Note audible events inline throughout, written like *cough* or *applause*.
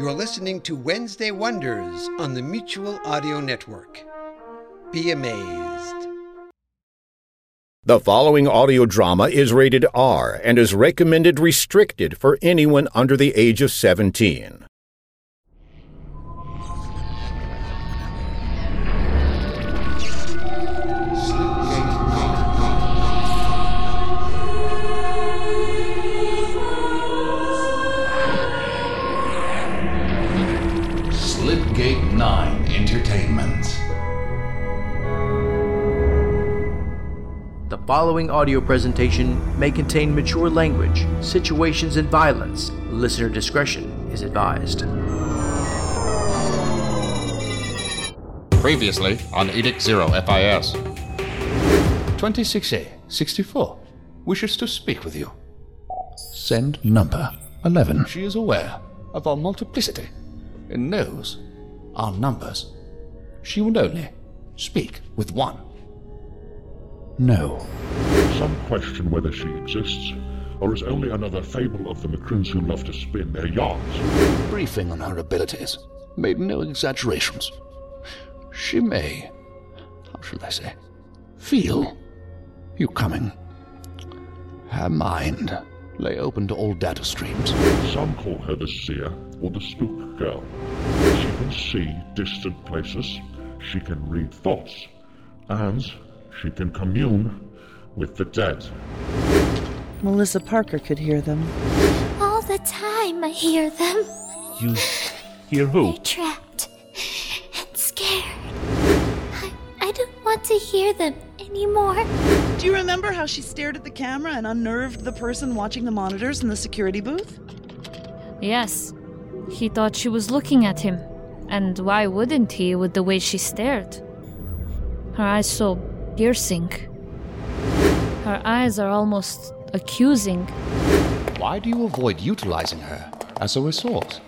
You're listening to Wednesday Wonders on the Mutual Audio Network. Be amazed. The following audio drama is rated R and is recommended restricted for anyone under the age of 17. Following audio presentation may contain mature language, situations, and violence. Listener discretion is advised. Previously on Edict Zero FIS. 26A 64 wishes to speak with you. Send number 11. She is aware of our multiplicity and knows our numbers. She would only speak with one. No. Some question whether she exists, or is only another fable of the Macrins who love to spin their yarns. Briefing on her abilities made no exaggerations. She may, how shall I say, feel you coming. Her mind lay open to all data streams. Some call her the seer or the spook girl. She can see distant places, she can read thoughts, and she can commune with the dead. Melissa Parker could hear them. All the time I hear them. You hear who? Trapped and scared. I, I don't want to hear them anymore. Do you remember how she stared at the camera and unnerved the person watching the monitors in the security booth? Yes. He thought she was looking at him. And why wouldn't he with the way she stared? Her eyes so piercing. Her eyes are almost accusing. Why do you avoid utilizing her as a resource?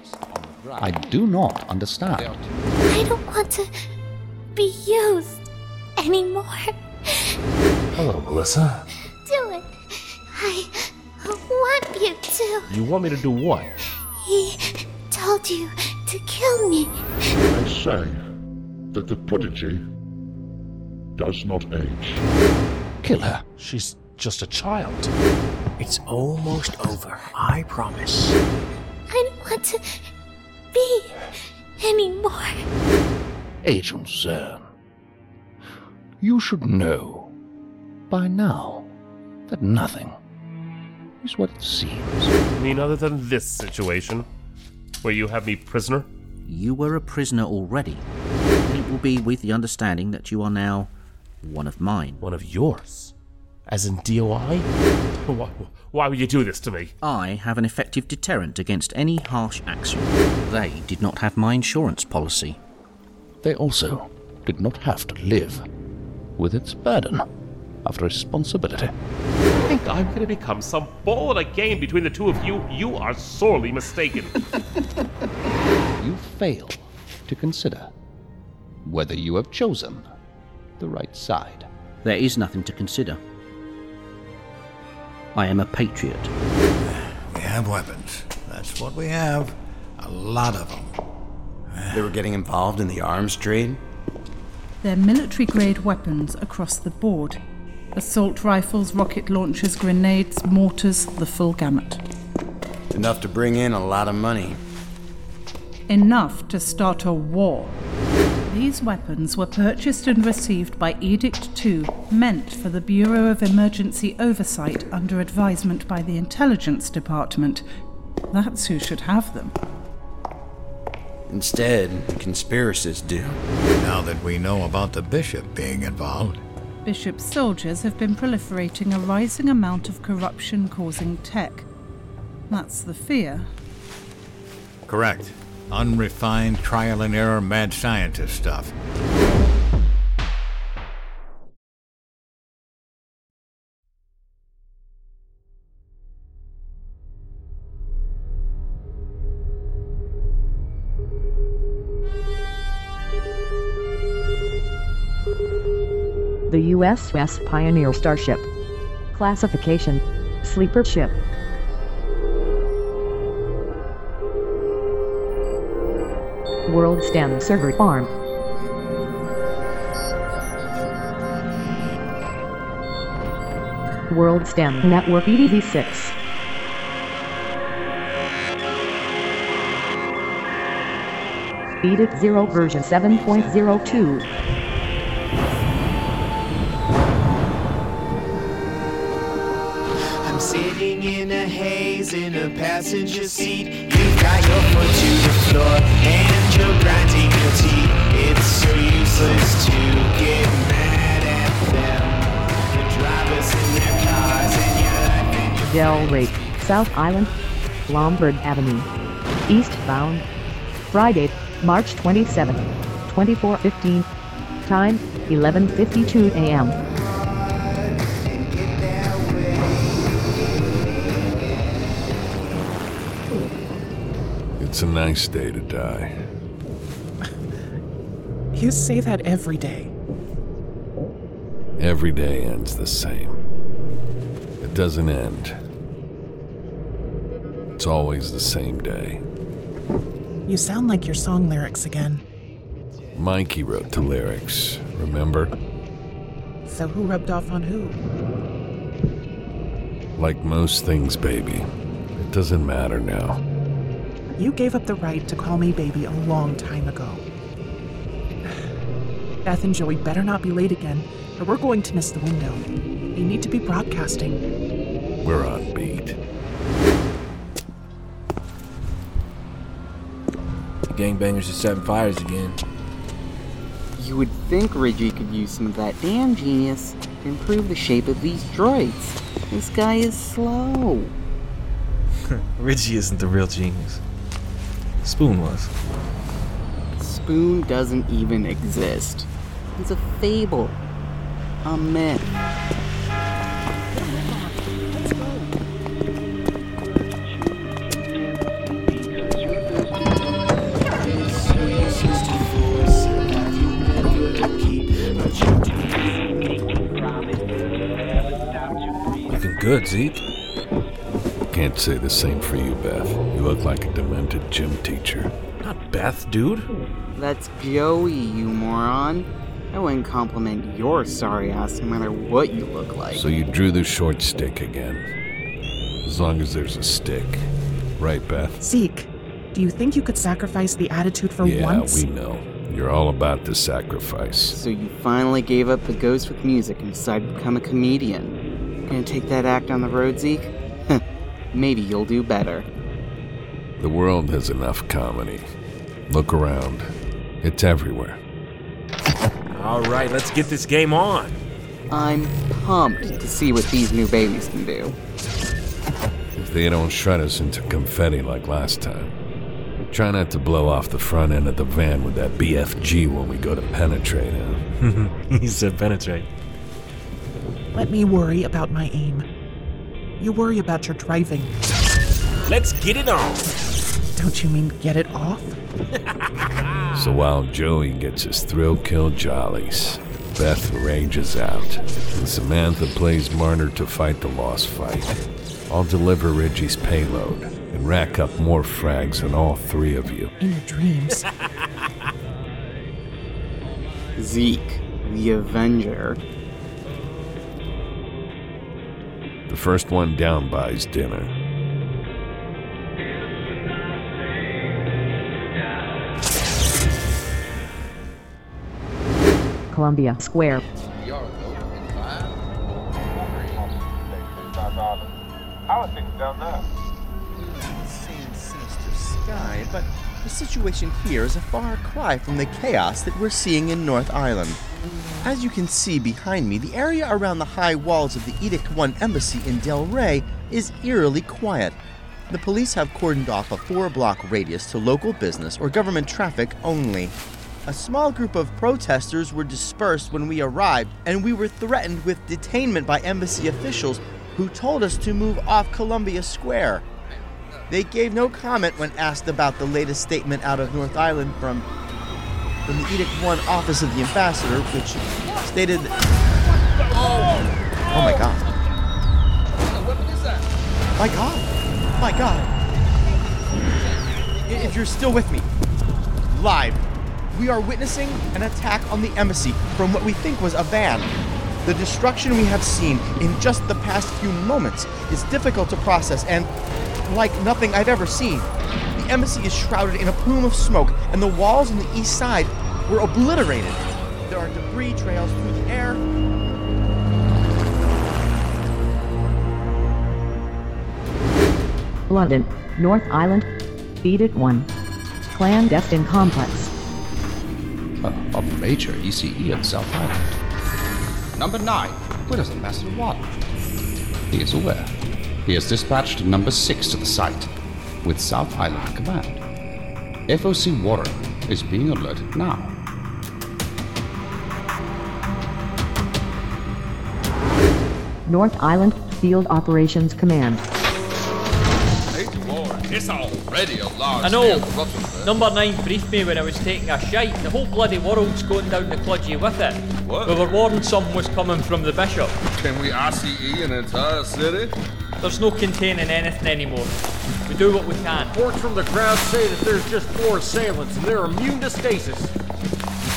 I do not understand. I don't want to be used anymore. Hello, Melissa. Do it. I want you to. You want me to do what? He told you to kill me. They say that the prodigy does not age. Kill her. She's just a child. It's almost over, I promise. I don't want to be anymore. Agent Zern, you should know by now that nothing is what it seems. I mean, other than this situation, where you have me prisoner? You were a prisoner already. It will be with the understanding that you are now one of mine. One of yours? As in DOI? *laughs* Why, why would you do this to me? I have an effective deterrent against any harsh action. They did not have my insurance policy. They also did not have to live with its burden of responsibility. I think I'm going to become some ball in a game between the two of you, you are sorely mistaken. *laughs* You fail to consider whether you have chosen the right side. There is nothing to consider. I am a patriot. We have weapons. That's what we have. A lot of them. They were getting involved in the arms trade? They're military grade weapons across the board assault rifles, rocket launchers, grenades, mortars, the full gamut. Enough to bring in a lot of money. Enough to start a war. These weapons were purchased and received by Edict 2, meant for the Bureau of Emergency Oversight under advisement by the Intelligence Department. That's who should have them. Instead, conspiracists do. Now that we know about the bishop being involved. Bishop's soldiers have been proliferating a rising amount of corruption causing tech. That's the fear. Correct. Unrefined trial and error mad scientist stuff. The USS Pioneer Starship. Classification Sleeper Ship. World STEM server farm. World STEM Network EDV6. Edict 0 version 7.02. I'm in a haze in a passenger seat. You've got your foot to the floor and you're grinding your teeth. It's so useless to get mad at them. The drivers in their cars and your life and your Del Rey, South Island, Lombard Avenue, eastbound. Friday, March 27, 2415. Time, 11:52 a.m. It's a nice day to die. *laughs* You say that every day. Every day ends the same. It doesn't end. It's always the same day. You sound like your song lyrics again. Mikey wrote the lyrics, remember? So who rubbed off on who? Like most things, baby. It doesn't matter now. You gave up the right to call me baby a long time ago. Beth and Joey better not be late again, or we're going to miss the window. You need to be broadcasting. We're on beat. The gangbangers are setting fires again. You would think Reggie could use some of that damn genius to improve the shape of these droids. This guy is slow. *laughs* Reggie isn't the real genius. Spoon was. Spoon doesn't even exist. It's a fable. A myth. Looking good, Zeke. Can't say the same for you, Beth. You look like a demented gym teacher. Not Beth, dude. That's Joey, you moron. I wouldn't compliment your sorry ass no matter what you look like. So you drew the short stick again. As long as there's a stick. Right, Beth? Zeke, do you think you could sacrifice the attitude for yeah, once? Yeah, we know. You're all about the sacrifice. So you finally gave up the ghost with music and decided to become a comedian. Gonna take that act on the road, Zeke? *laughs* Maybe you'll do better. The world has enough comedy. Look around. It's everywhere. All right, let's get this game on. I'm pumped to see what these new babies can do. If they don't shred us into confetti like last time. Try not to blow off the front end of the van with that BFG when we go to penetrate, huh? *laughs* he said penetrate. Let me worry about my aim. You worry about your driving. Let's get it on. Don't you mean get it off? So while Joey gets his thrill kill jollies, Beth rages out, and Samantha plays martyr to fight the lost fight. I'll deliver Reggie's payload and rack up more frags than all three of you. In your dreams. Zeke, the Avenger. The first one down buys dinner. Columbia Square. How are things down there? Same sinister sky, but the situation here is a far cry from the chaos that we're seeing in North Island. As you can see behind me, the area around the high walls of the Edict 1 embassy in Del Rey is eerily quiet. The police have cordoned off a four block radius to local business or government traffic only. A small group of protesters were dispersed when we arrived, and we were threatened with detainment by embassy officials who told us to move off Columbia Square. They gave no comment when asked about the latest statement out of North Island from, from the Edict 1 office of the ambassador, which stated. Oh, oh my god. My god. My god. If you're still with me, live. We are witnessing an attack on the embassy from what we think was a van. The destruction we have seen in just the past few moments is difficult to process and like nothing I've ever seen. The embassy is shrouded in a plume of smoke, and the walls on the east side were obliterated. There are debris trails through the air. London, North Island, Edict 1. Clandestine Complex. A, a major ECE at South Island. Number 9. Where does Ambassador Watt? He is aware. He has dispatched number 6 to the site, with South Island Command. FOC Warren is being alerted now. North Island Field Operations Command. It's already a large I know. Number nine briefed me when I was taking a shite. The whole bloody world's going down the kludgy with it. What? We were warned something was coming from the bishop. Can we ICE an entire city? There's no containing anything anymore. We do what we can. Reports from the crowd say that there's just four assailants and they're immune to stasis.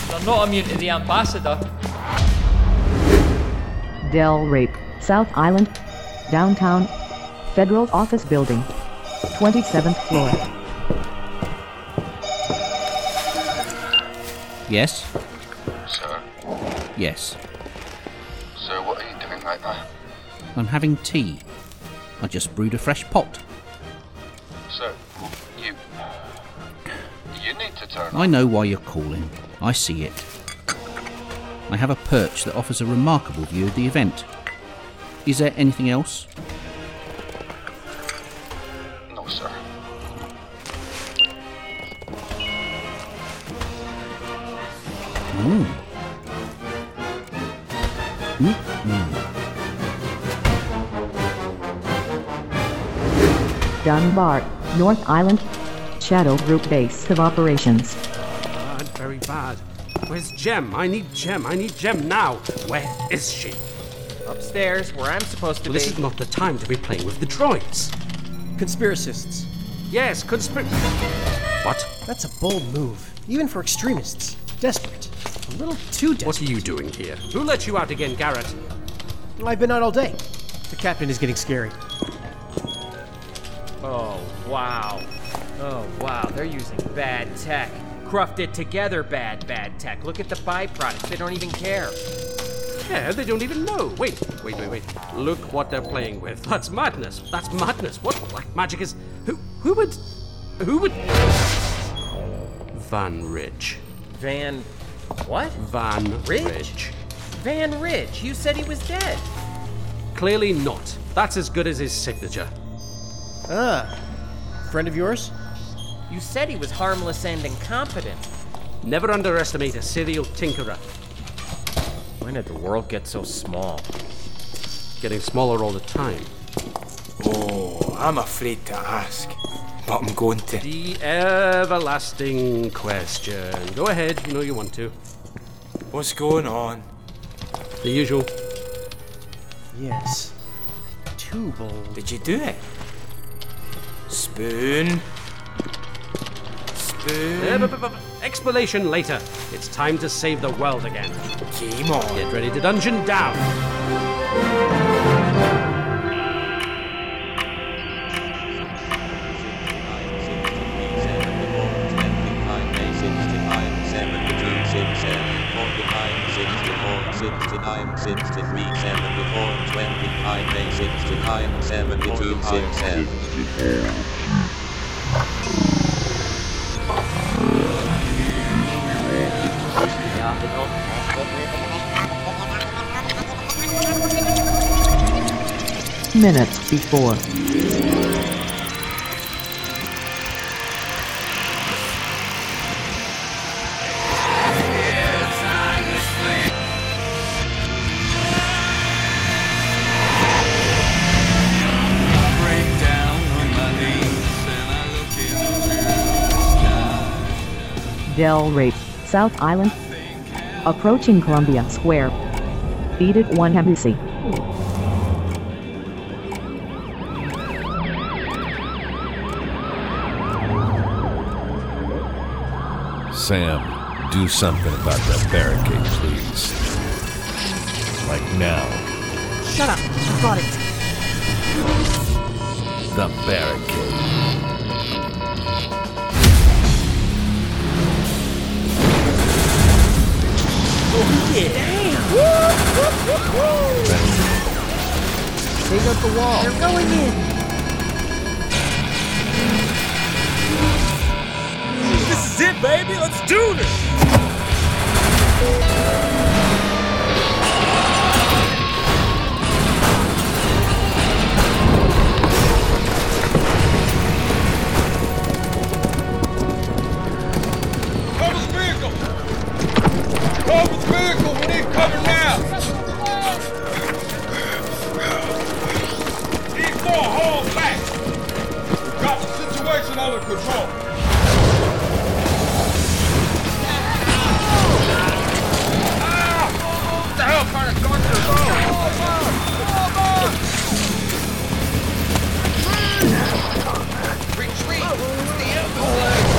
They're not immune to the ambassador. Del Rey, South Island, Downtown, Federal Office Building, 27th floor. Yes? Sir? Yes. Sir, what are you doing right now? I'm having tea. I just brewed a fresh pot. Sir, you. You need to turn. I know why you're calling. I see it. I have a perch that offers a remarkable view of the event. Is there anything else? No, sir. Mm. Mm-mm. Dunbar, North Island, Shadow Group Base of Operations. Bad, very bad. Where's Jem? I need Jem. I need Jem now. Where is she? Upstairs, where I'm supposed to Well, be. this is not the time to be playing with the droids. Conspiracists. Yes, conspir. What? That's a bold move, even for extremists. Desperate. A little too desperate. What are you doing here? Who let you out again, Garrett? I've been out all day. The captain is getting scary. Oh, wow. Oh, wow. They're using bad tech. Crufted together bad, bad tech. Look at the byproducts. They don't even care. Yeah, they don't even know. Wait, wait, wait, wait. Look what they're playing with. That's madness. That's madness. What black magic is? Who? Who would? Who would? Van Ridge. Van. What? Van Ridge? Ridge. Van Ridge. You said he was dead. Clearly not. That's as good as his signature. Ah. Friend of yours? You said he was harmless and incompetent. Never underestimate a serial tinkerer. When did the world get so small? Getting smaller all the time. Oh, I'm afraid to ask, but I'm going to. The everlasting question. Go ahead, you know you want to. What's going on? The usual. Yes. Too bold. Did you do it? Spoon. Spoon. Eh, Bu- Explanation later. It's time to save the world again. Game on. Get ready to dungeon down. Minutes before. Del Rey, South Island. Approaching Columbia Square. Edict 1 Embassy. Sam, do something about that barricade, please. Like now. Shut up. I got it. The barricade. Take out the wall. They're going in. This is it, baby. Let's do this. Control. Retreat! The ambulance!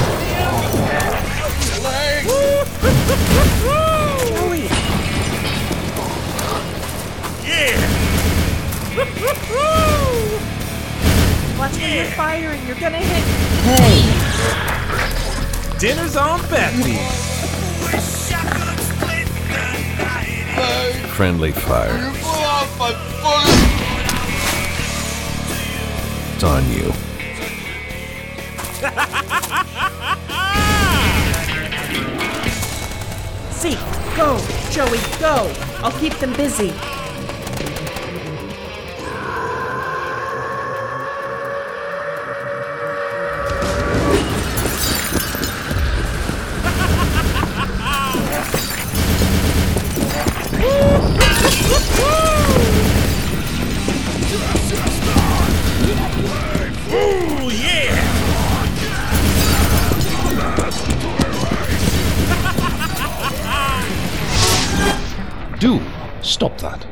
The! Joey. Watch when you're firing. You're gonna hit. Dinner's on Bethany. Friendly fire. Pull off my bullet! It's on you. See, go, Joey, go. I'll keep them busy. Stop that.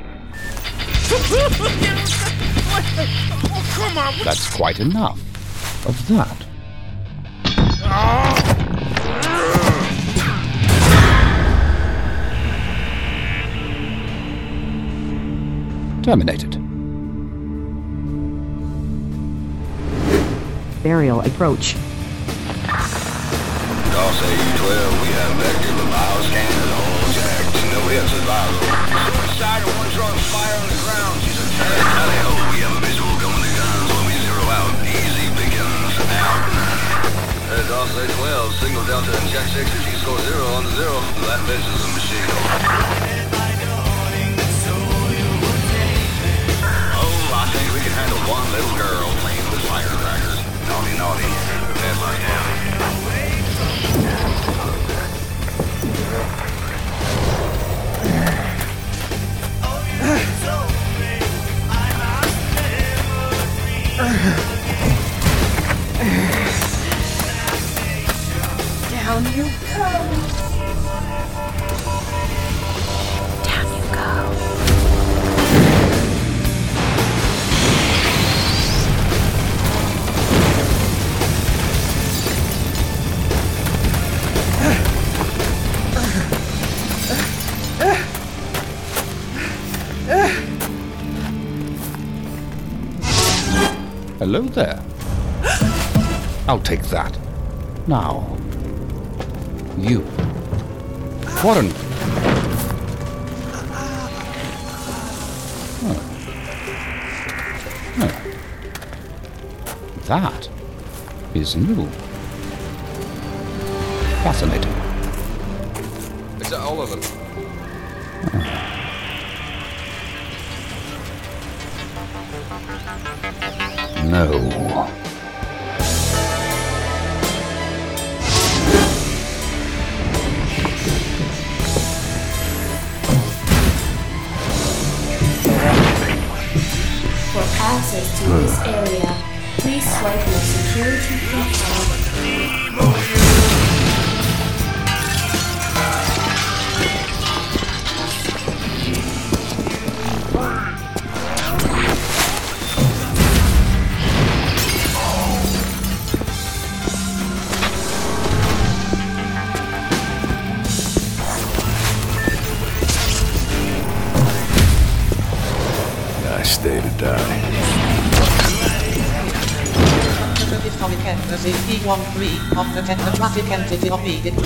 That's quite enough of that. Terminated. Burial approach. And on the ho. We have a visual going to guns when we zero out. Easy Dawes A12, signal delta check 6 if you score zero on the zero. That bitch is a machine. Oh, I think we can handle one little girl playing. Naughty, naughty. Bad Down you go. Hello there. *gasps* I'll take that. Now. You. Warren. Huh. Huh. That is new. Fascinating. Is that all of them? No.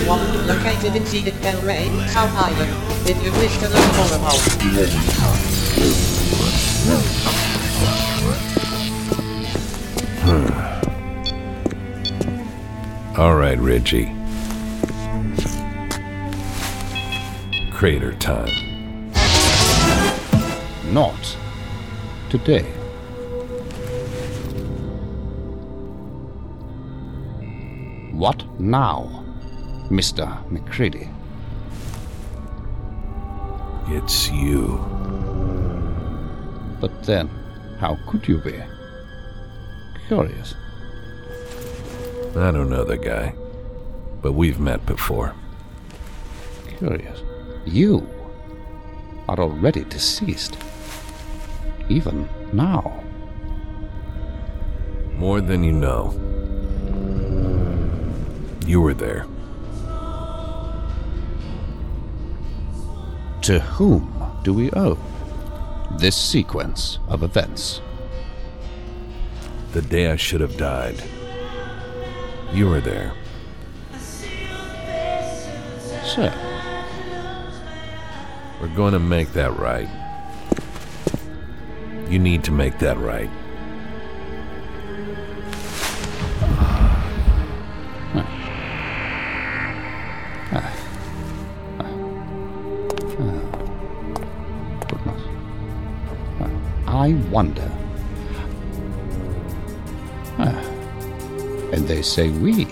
1 located in Rey, South Island. If you wish to learn more about All right, Reggie. Crater time. Not today. What now, Mr. McCready? It's you. But then, how could you be? Curious. I don't know the guy, but we've met before. Curious. You are already deceased. Even now. More than you know. You were there. To whom do we owe this sequence of events? The day I should have died. You were there. Sir, We're going to make that right. You need to make that right. I wonder. Ah, and they say we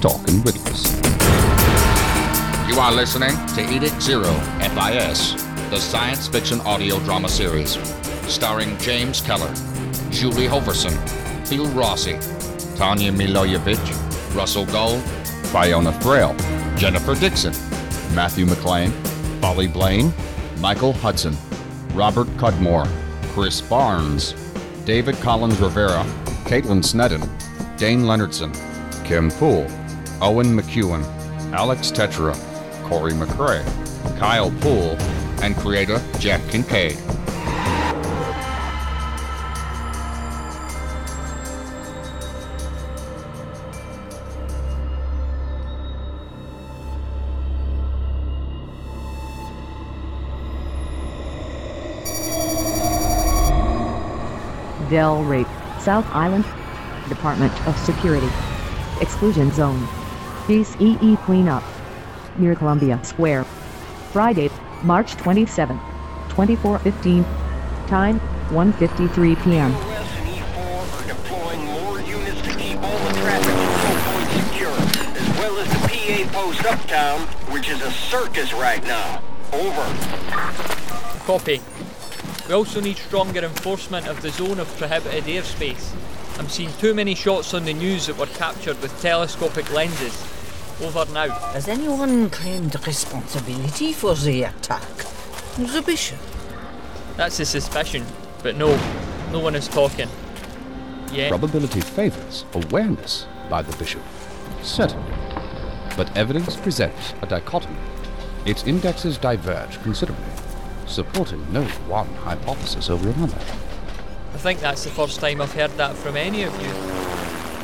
talk in riddles. You are listening to Edict Zero FIS, the science fiction audio drama series, starring James Keller, Julie Hoverson, Phil Rossi, Tanya Milojevic, Russell Gold, Fiona Frail, Jennifer Dixon, Matthew McLean, Polly Blaine, Michael Hudson, Robert Cudmore, Chris Barnes, David Collins Rivera, Caitlin Snedden, Dane Leonardson, Kim Poole, Owen McEwen, Alex Tetra, Corey McRae, Kyle Poole, and creator Jack Kincaid. Del Rey, South Island. Department of Security. Exclusion Zone. Peace Cleanup. Near Columbia Square. Friday, March 27, 2415. Time, 1.53 p.m. We're deploying more units to keep all the traffic both secure as well as the PA post uptown, which is a circus right now. Over. Copy. We also need stronger enforcement of the zone of prohibited airspace. I'm seeing too many shots on the news that were captured with telescopic lenses. Over now. Has anyone claimed responsibility for the attack? The bishop. That's a suspicion, but no, no one is talking. Yeah. Probability favors awareness by the bishop. Certainly. But evidence presents a dichotomy. Its indexes diverge considerably, supporting no one hypothesis over another. I think that's the first time I've heard that from any of you.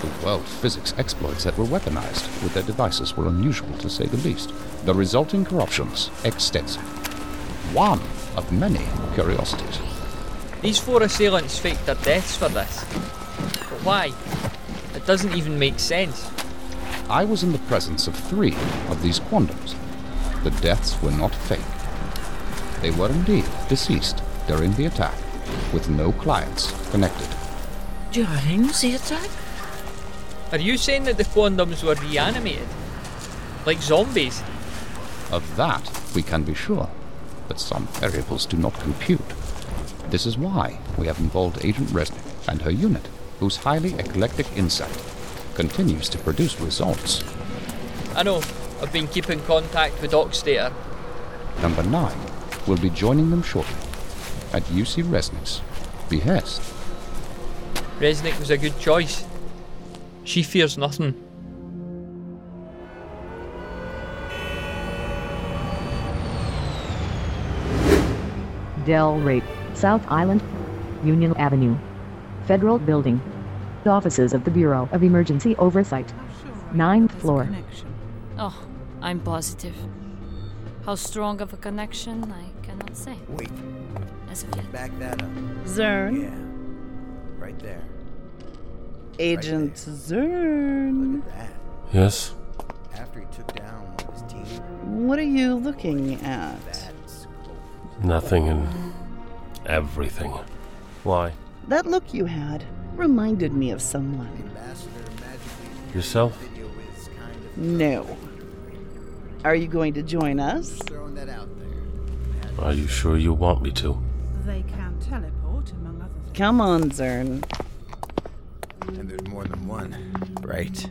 The world physics exploits that were weaponized with their devices were unusual to say the least. The resulting corruptions extensive. One of many curiosities. These four assailants faked their deaths for this. But why? It doesn't even make sense. I was in the presence of three of these quandoms. The deaths were not fake. They were indeed deceased during the attack, with no clients connected. During the attack? Are you saying that the quandoms were reanimated? Like zombies? Of that, we can be sure, but some variables do not compute. This is why we have involved Agent Resnick and her unit, whose highly eclectic insight continues to produce results. I know, I've been keeping contact with Oxtator. Number 9 will be joining them shortly at UC Resnick's behest. Resnick was a good choice. She fears nothing. Del Rey, South Island. Union Avenue. Federal Building. offices of the Bureau of Emergency Oversight. Ninth floor. Oh, I'm positive. How strong of a connection, I cannot say. Wait. As of yet. Back that up. Zern. Yeah. Right there. Agent Zern. Look at that. Yes? After he took down one of his team. What are you looking at? Nothing and everything. Why? That look you had reminded me of someone. Yourself? No. Are you going to join us? Are you sure you want me to? They can teleport, among other things. Come on, Zern. And there's more than one. Right.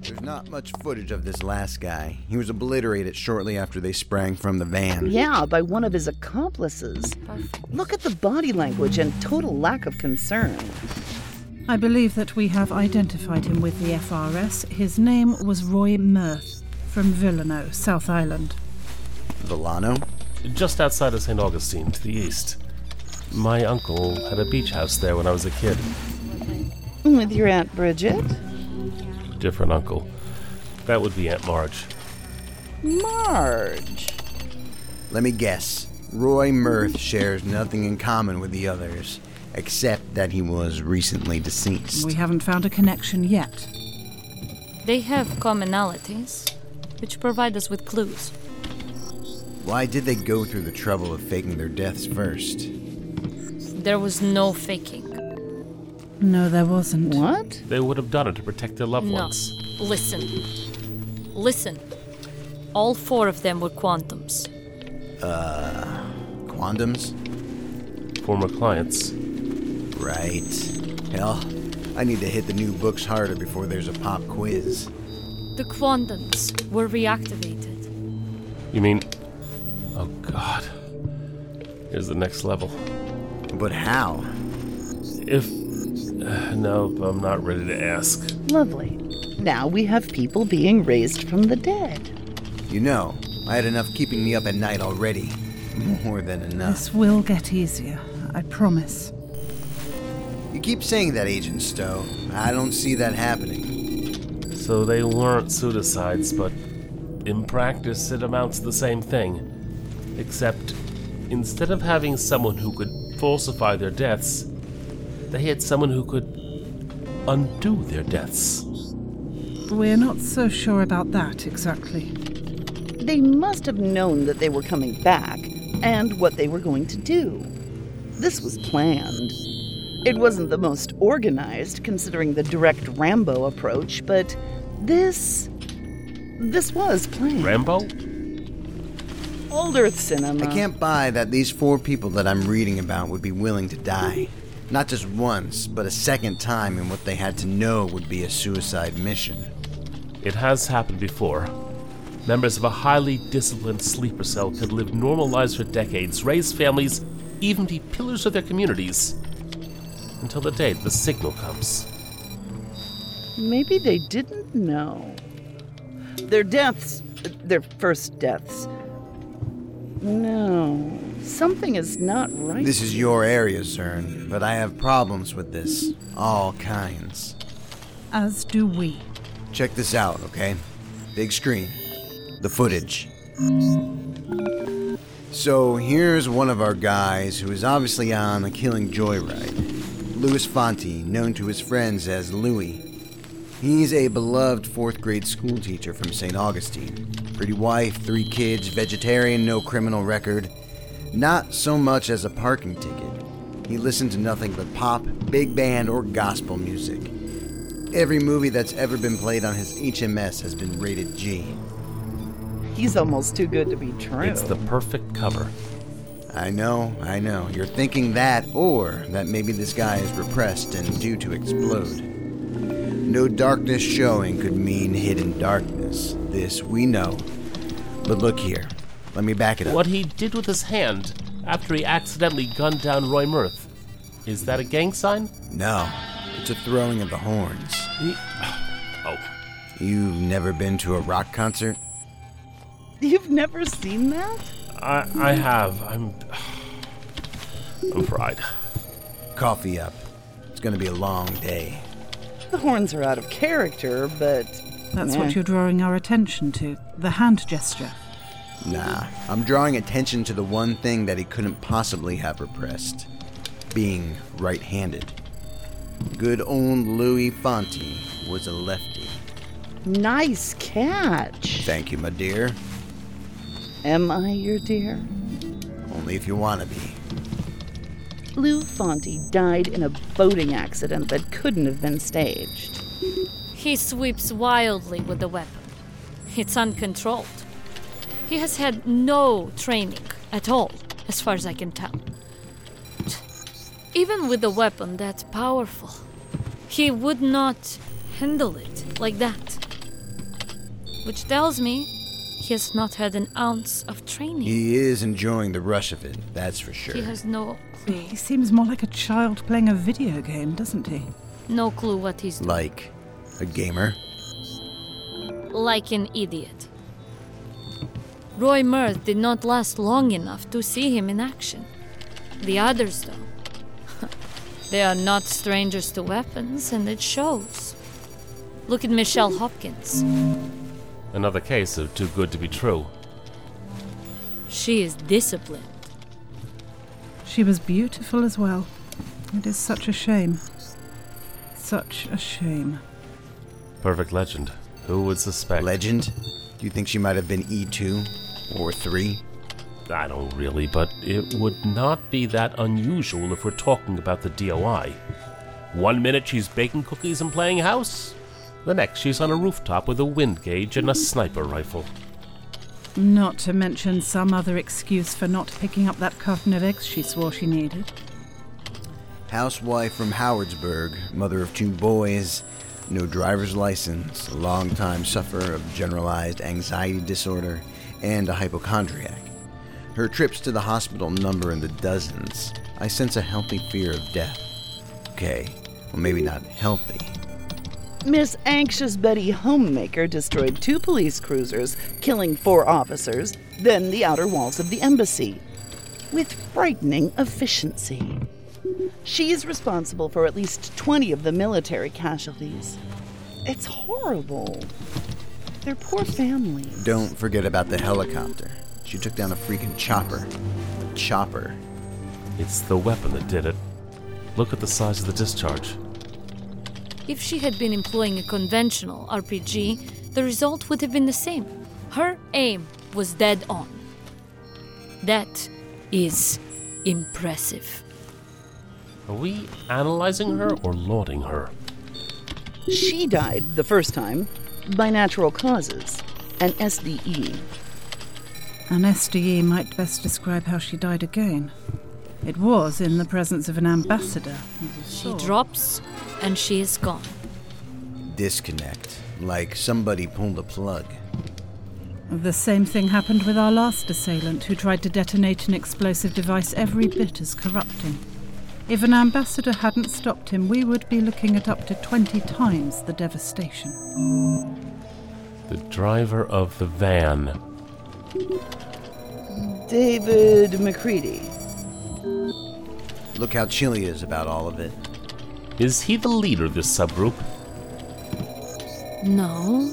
There's not much footage of this last guy. He was obliterated shortly after they sprang from the van. Yeah, by one of his accomplices. Look at the body language and total lack of concern. I believe that we have identified him with the FRS. His name was Roy Mirth from Villano, South Island. Villano? Just outside of St. Augustine, to the east. My uncle had a beach house there when I was a kid. With your Aunt Bridget? Different uncle. That would be Aunt Marge. Marge. Let me guess. Roy Mirth shares nothing in common with the others, except that he was recently deceased. We haven't found a connection yet. They have commonalities, which provide us with clues. Why did they go through the trouble of faking their deaths first? There was no faking. No, there wasn't. What? They would have done it to protect their loved No. ones. Listen. Listen. All four of them were quantums. Uh, quandoms? Former clients. Right. Hell, I need to hit the new books harder before there's a pop quiz. The quantums were reactivated. You mean. Oh, God. Here's the next level. But how? If. Uh, no, I'm not ready to ask. Lovely. Now we have people being raised from the dead. You know, I had enough keeping me up at night already. *laughs* More than enough. This will get easier, I promise. You keep saying that, Agent Stowe. I don't see that happening. So they weren't suicides, but in practice it amounts to the same thing. Except, instead of having someone who could falsify their deaths, they had someone who could undo their deaths. We're not so sure about that exactly. They must have known that they were coming back and what they were going to do. This was planned. It wasn't the most organized, considering the direct Rambo approach, but this. This was planned. Rambo? Old Earth cinema. I can't buy that these four people that I'm reading about would be willing to die. Not just once, but a second time in what they had to know would be a suicide mission. It has happened before. Members of a highly disciplined sleeper cell could live normal lives for decades, raise families, even be pillars of their communities. Until the day the signal comes. Maybe they didn't know. Their deaths, their first deaths. No, something is not right. This is your area, Zern, but I have problems with this. All kinds. As do we. Check this out, okay? Big screen. The footage. So here's one of our guys who is obviously on a killing joyride. Louis Fonte, known to his friends as Louis. He's a beloved fourth grade school teacher from St. Augustine. Pretty wife, three kids, vegetarian, no criminal record. Not so much as a parking ticket. He listened to nothing but pop, big band, or gospel music. Every movie that's ever been played on his HMS has been rated G. He's almost too good to be true. It's the perfect cover. I know, I know. You're thinking that, or that maybe this guy is repressed and due to explode. No darkness showing could mean hidden darkness. This we know. But look here. Let me back it up. What he did with his hand after he accidentally gunned down Roy Mirth. Is that a gang sign? No. It's a throwing of the horns. *sighs* Oh. You've never been to a rock concert? You've never seen that? I, I have. I'm. *sighs* I'm fried. Coffee up. It's gonna be a long day. The horns are out of character, but. That's eh. what you're drawing our attention to the hand gesture. Nah, I'm drawing attention to the one thing that he couldn't possibly have repressed being right handed. Good old Louis Fonti was a lefty. Nice catch. Thank you, my dear. Am I your dear? Only if you want to be. Lou Fonti died in a boating accident that couldn't have been staged. He sweeps wildly with the weapon. It's uncontrolled. He has had no training at all, as far as I can tell. Even with a weapon that powerful, he would not handle it like that. Which tells me he has not had an ounce of training. He is enjoying the rush of it, that's for sure. He has no clue. He seems more like a child playing a video game, doesn't he? No clue what he's doing. Like a gamer. Like an idiot. Roy Mirth did not last long enough to see him in action. The others, though. *laughs* they are not strangers to weapons, and it shows. Look at Michelle Hopkins. Another case of too good to be true. She is disciplined. She was beautiful as well. It is such a shame. Such a shame. Perfect legend. Who would suspect? Legend? Do you think she might have been E2 or 3? I don't really, but it would not be that unusual if we're talking about the DOI. One minute she's baking cookies and playing house, the next she's on a rooftop with a wind gauge and a sniper rifle. Not to mention some other excuse for not picking up that carton of eggs she swore she needed. Housewife from Howardsburg, mother of two boys, no driver's license, a long-time sufferer of generalized anxiety disorder, and a hypochondriac. Her trips to the hospital number in the dozens. I sense a healthy fear of death. Okay, well, maybe not healthy. Miss Anxious Betty Homemaker destroyed two police cruisers, killing four officers, then the outer walls of the embassy. With frightening efficiency. She is responsible for at least 20 of the military casualties. It's horrible. Their poor families. Don't forget about the helicopter. She took down a freaking chopper. A chopper. It's the weapon that did it. Look at the size of the discharge. If she had been employing a conventional RPG, the result would have been the same. Her aim was dead on. That is impressive. Are we analyzing her or lauding her? She died the first time by natural causes, an. SDE. An SDE might best describe how she died again. It was in the presence of an ambassador. She drops and she is gone. Disconnect. Like somebody pulled a plug. The same thing happened with our last assailant, who tried to detonate an explosive device every bit as corrupting. If an ambassador hadn't stopped him, we would be looking at up to 20 times the devastation. The driver of the van. David McCready. Look how chill he is about all of it. Is he the leader of this subgroup? No,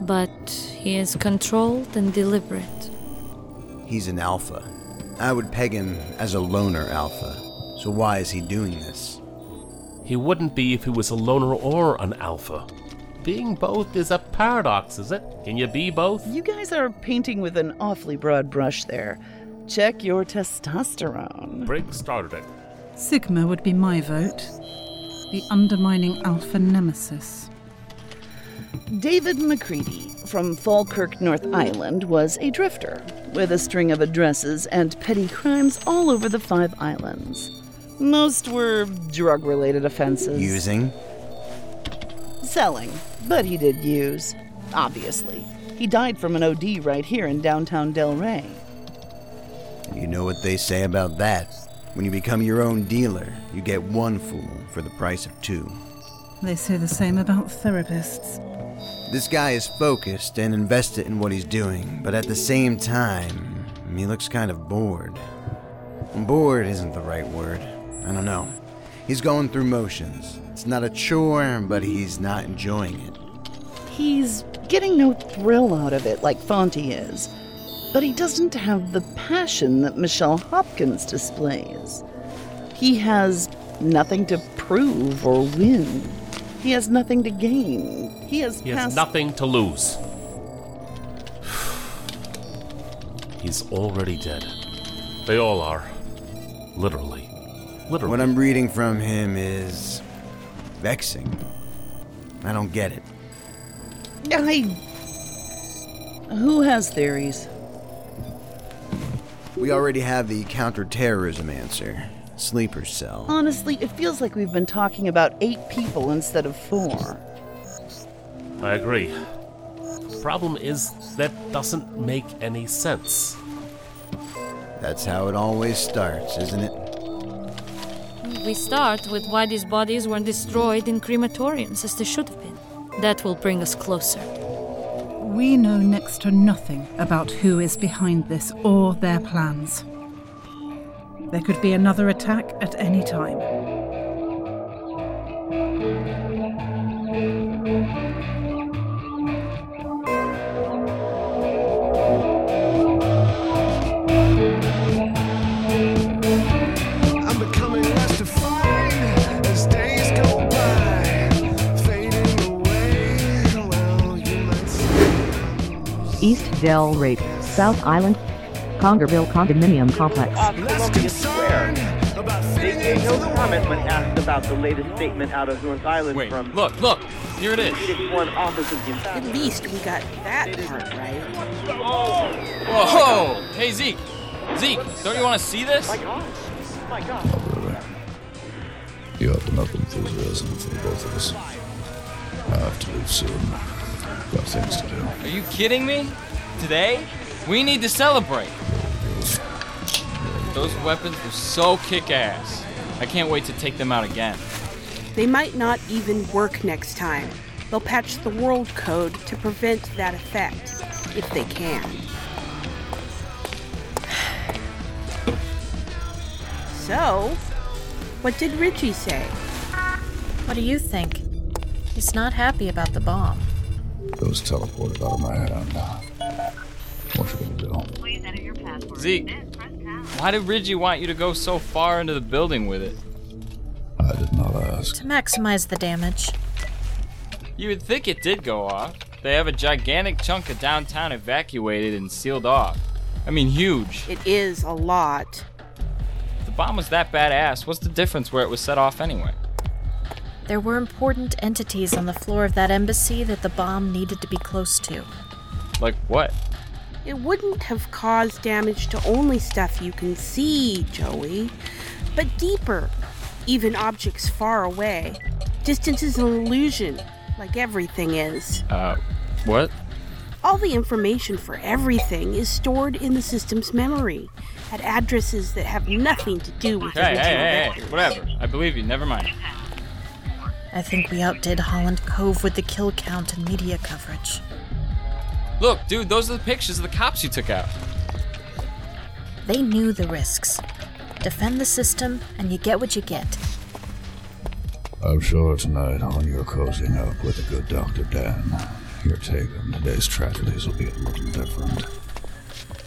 but he is controlled and deliberate. He's an alpha. I would peg him as a loner alpha. So why is he doing this? He wouldn't be if he was a loner or an alpha. Being both is a paradox, is it? Can you be both? You guys are painting with an awfully broad brush there. Check your testosterone. Briggs started it. Sigma would be my vote. The undermining alpha nemesis. David McCready from Falkirk, North Island, was a drifter with a string of addresses and petty crimes all over the five islands. Most were drug related offenses. Using? Selling, but he did use, obviously. He died from an OD right here in downtown Del Rey. You know what they say about that. When you become your own dealer, you get one fool for the price of two. They say the same about therapists. This guy is focused and invested in what he's doing, but at the same time, he looks kind of bored. Bored isn't the right word. I don't know. He's going through motions. It's not a chore, but he's not enjoying it. He's getting no thrill out of it like Fonti is, but he doesn't have the passion that Michelle Hopkins displays. He has nothing to prove or win. He has nothing to gain. He has He has nothing to lose. *sighs* He's already dead. They all are. Literally. Literally. What I'm reading from him is vexing. I don't get it. I. Who has theories? We already have the counterterrorism answer sleeper cell. Honestly, it feels like we've been talking about eight people instead of four. I agree. Problem is, that doesn't make any sense. That's how it always starts, isn't it? We start with why these bodies weren't destroyed in crematoriums as they should have been. That will bring us closer. We know next to nothing about who is behind this or their plans. There could be another attack at any time. Del Rey, South Island, Congerville Condominium Complex. Columbia Square. They made no comment when asked about the latest statement out of North Island Wait, from look, look, here it is. One Office of At least we got that part right. Whoa! Hey, Zeke. Zeke, don't you want to see this? My God. My God. You have enough enthusiasm for both of us. I have to leave soon. Got things to do. Are you kidding me? Today? We need to celebrate. Those weapons were so kick ass. I can't wait to take them out again. They might not even work next time. They'll patch the world code to prevent that effect, if they can. *sighs* So, what did Richie say? What do you think? He's not happy about the bomb. Those was teleported out of my hand. What you gonna do? Zeke, why did Ridgie want you to go so far into the building with it? I did not ask. To maximize the damage. You would think it did go off. They have a gigantic chunk of downtown evacuated and sealed off. I mean, huge. It is a lot. If the bomb was that badass, what's the difference where it was set off anyway? There were important entities on the floor of that embassy that the bomb needed to be close to. Like what? It wouldn't have caused damage to only stuff you can see, Joey, but deeper, even objects far away. Distance is an illusion, like everything is. Uh, what? All the information for everything is stored in the system's memory at addresses that have nothing to do with Hey, original hey, hey, hey, whatever. I believe you. Never mind. I think we outdid Holland Cove with the kill count and media coverage. Look, dude, those are the pictures of the cops you took out. They knew the risks. Defend the system, and you get what you get. I'm sure tonight, when you're cozying up with a good Dr. Dan, your take on today's tragedies will be a little different.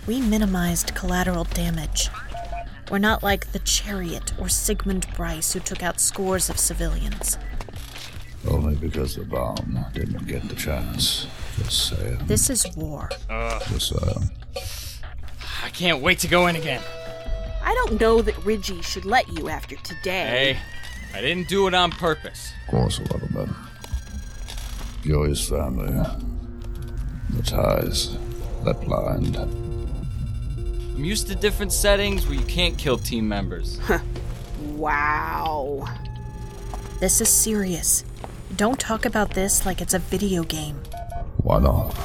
We minimized collateral damage. We're not like the Chariot or Sigmund Bryce who took out scores of civilians. Only because the bomb didn't get the chance. Just saying. This is war. Just saying. I can't wait to go in again. I don't know that Ridgie should let you after today. Hey, I didn't do it on purpose. Of course, a little bit. Joey's family. The ties. That blind. I'm used to different settings where you can't kill team members. Wow. This is serious. Don't talk about this like it's a video game. Why not?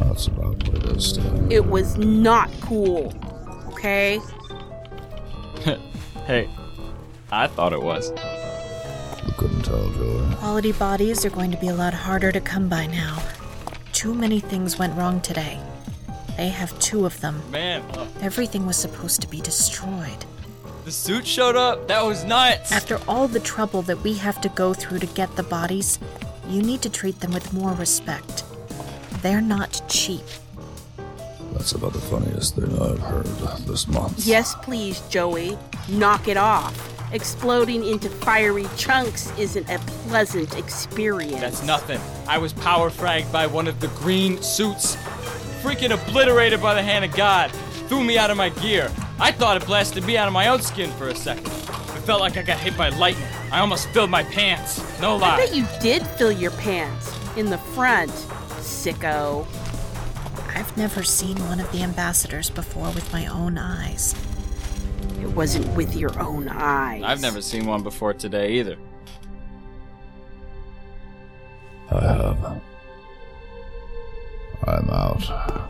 That's about what it is to It was not cool. Okay? *laughs* hey, I thought it was. You couldn't tell, Joey. Quality bodies are going to be a lot harder to come by now. Too many things went wrong today. They have two of them. Man, uh, Everything was supposed to be destroyed. The suit showed up? That was nuts! After all the trouble that we have to go through to get the bodies, you need to treat them with more respect. They're not cheap. That's about the funniest thing I've heard this month. Yes, please, Joey. Knock it off. Exploding into fiery chunks isn't a pleasant experience. That's nothing. I was power fragged by one of the green suits. Freaking obliterated by the hand of God. Threw me out of my gear. I thought it blasted me out of my own skin for a second. It felt like I got hit by lightning. I almost filled my pants. No lie. I lie. bet you did fill your pants in the front, sicko. I've never seen one of the ambassadors before with my own eyes. It wasn't with your own eyes. I've never seen one before today either. I have. I'm out.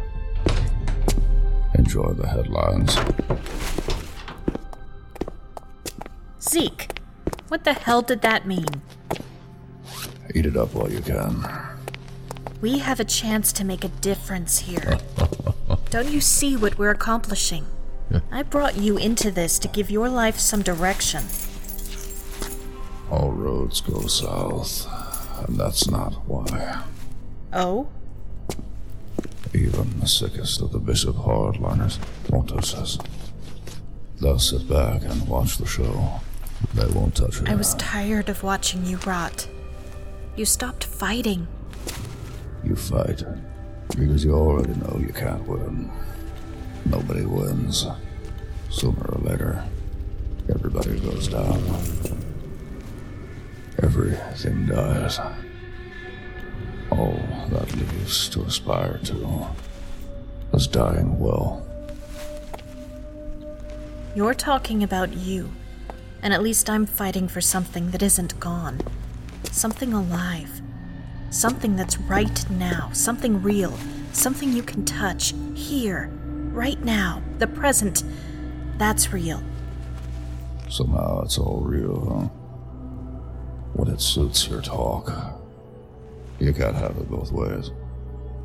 Enjoy the headlines. Zeke, what the hell did that mean? Eat it up while you can. We have a chance to make a difference here. *laughs* Don't you see what we're accomplishing? I brought you into this to give your life some direction. All roads go south, and that's not why. Oh? Even the sickest of the Bishop hardliners won't touch us. They'll sit back and watch the show. They won't touch it. I was tired of watching you rot. You stopped fighting. You fight because you already know you can't win. Nobody wins. Sooner or later, everybody goes down. Everything dies. All that leaves to aspire to is dying well. You're talking about you. And at least I'm fighting for something that isn't gone. Something alive. Something that's right now. Something real. Something you can touch. Here. Right now. The present. That's real. Somehow it's all real, huh? When it suits your talk. You can't have it both ways.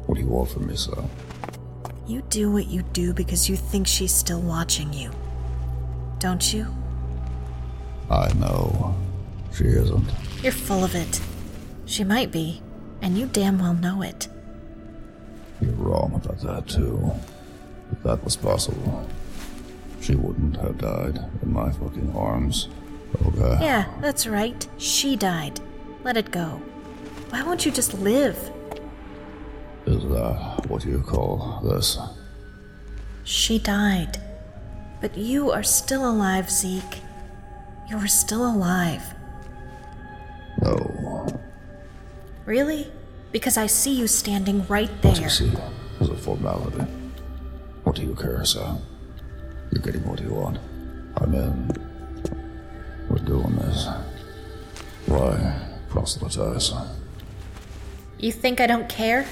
What do you want from me, son? You do what you do because you think she's still watching you. Don't you? I know. She isn't. You're full of it. She might be, and you damn well know it. You're wrong about that, too. If that was possible, she wouldn't have died in my fucking arms. Okay? Yeah, that's right. She died. Let it go. Why won't you just live? Is that what you call this? She died. But you are still alive, Zeke. You're still alive. No. Really? Because I see you standing right What there. you see is a formality. What do you care, sir? You're getting what you want. I'm in. We're doing this. Why proselytize? You think I don't care?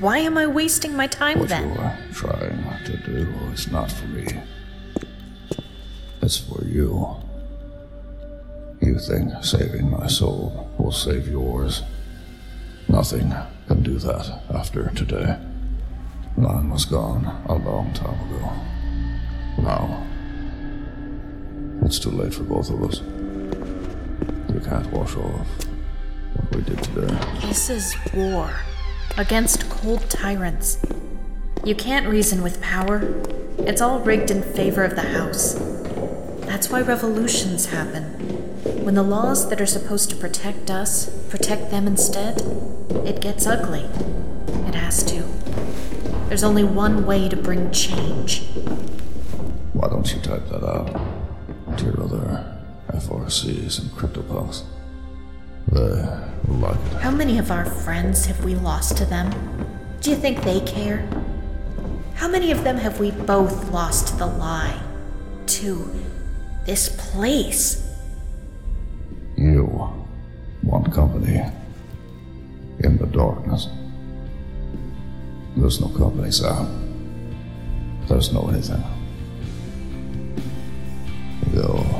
Why am I wasting my time What then? you are trying to do is not for me. It's for you. Saving my soul will save yours. Nothing can do that after today. Mine was gone a long time ago. Now, it's too late for both of us. You can't wash off what we did today. This is war against cold tyrants. You can't reason with power. It's all rigged in favor of the house. That's why revolutions happen. When the laws that are supposed to protect us protect them instead, it gets ugly. It has to. There's only one way to bring change. Why don't you type that out to your other FRCs and CryptoPunks? They like it. How many of our friends have we lost to them? Do you think they care? How many of them have we both lost to the lie? To this place? Company in the darkness. There's no company, Sam. There's no anything. You'll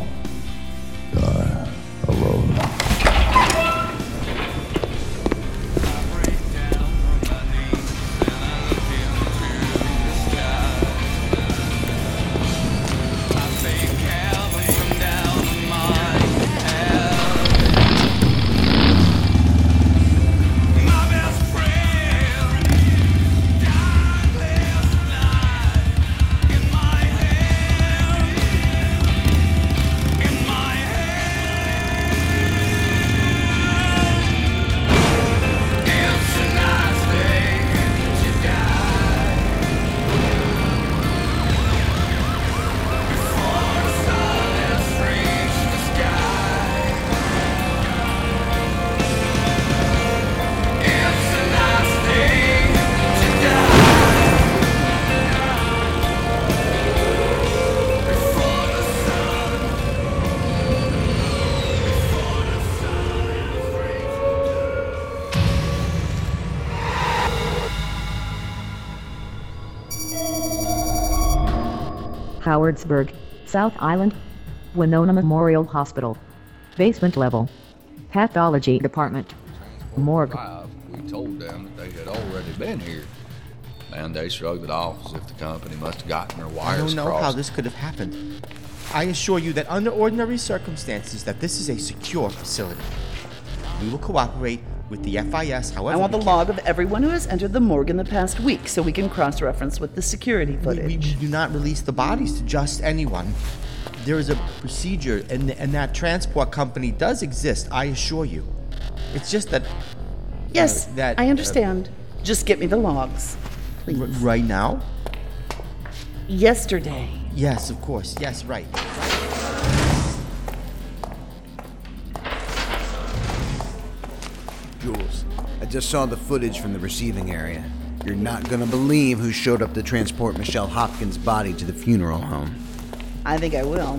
Howardsburg, South Island, Winona Memorial Hospital. Basement level. Pathology Department. Morgue. We told them that they had already been here. And they shrugged it off as if the company must have gotten their wires crossed. I don't know crossed. how this could have happened. I assure you that under ordinary circumstances that this is a secure facility. We will cooperate with the FIS however I want the log of everyone who has entered the morgue in the past week so we can cross reference with the security footage. we do not release the bodies to just anyone. There is a procedure, and, and that transport company does exist, I assure you. It's just that. yes, uh, that I uh, understand. Just get me the logs. Please. r- right now? Yesterday. Yes, of course. Yes, right. Just saw the footage from the receiving area. You're not gonna believe who showed up to transport Michelle Hopkins' body to the funeral home. I think I will.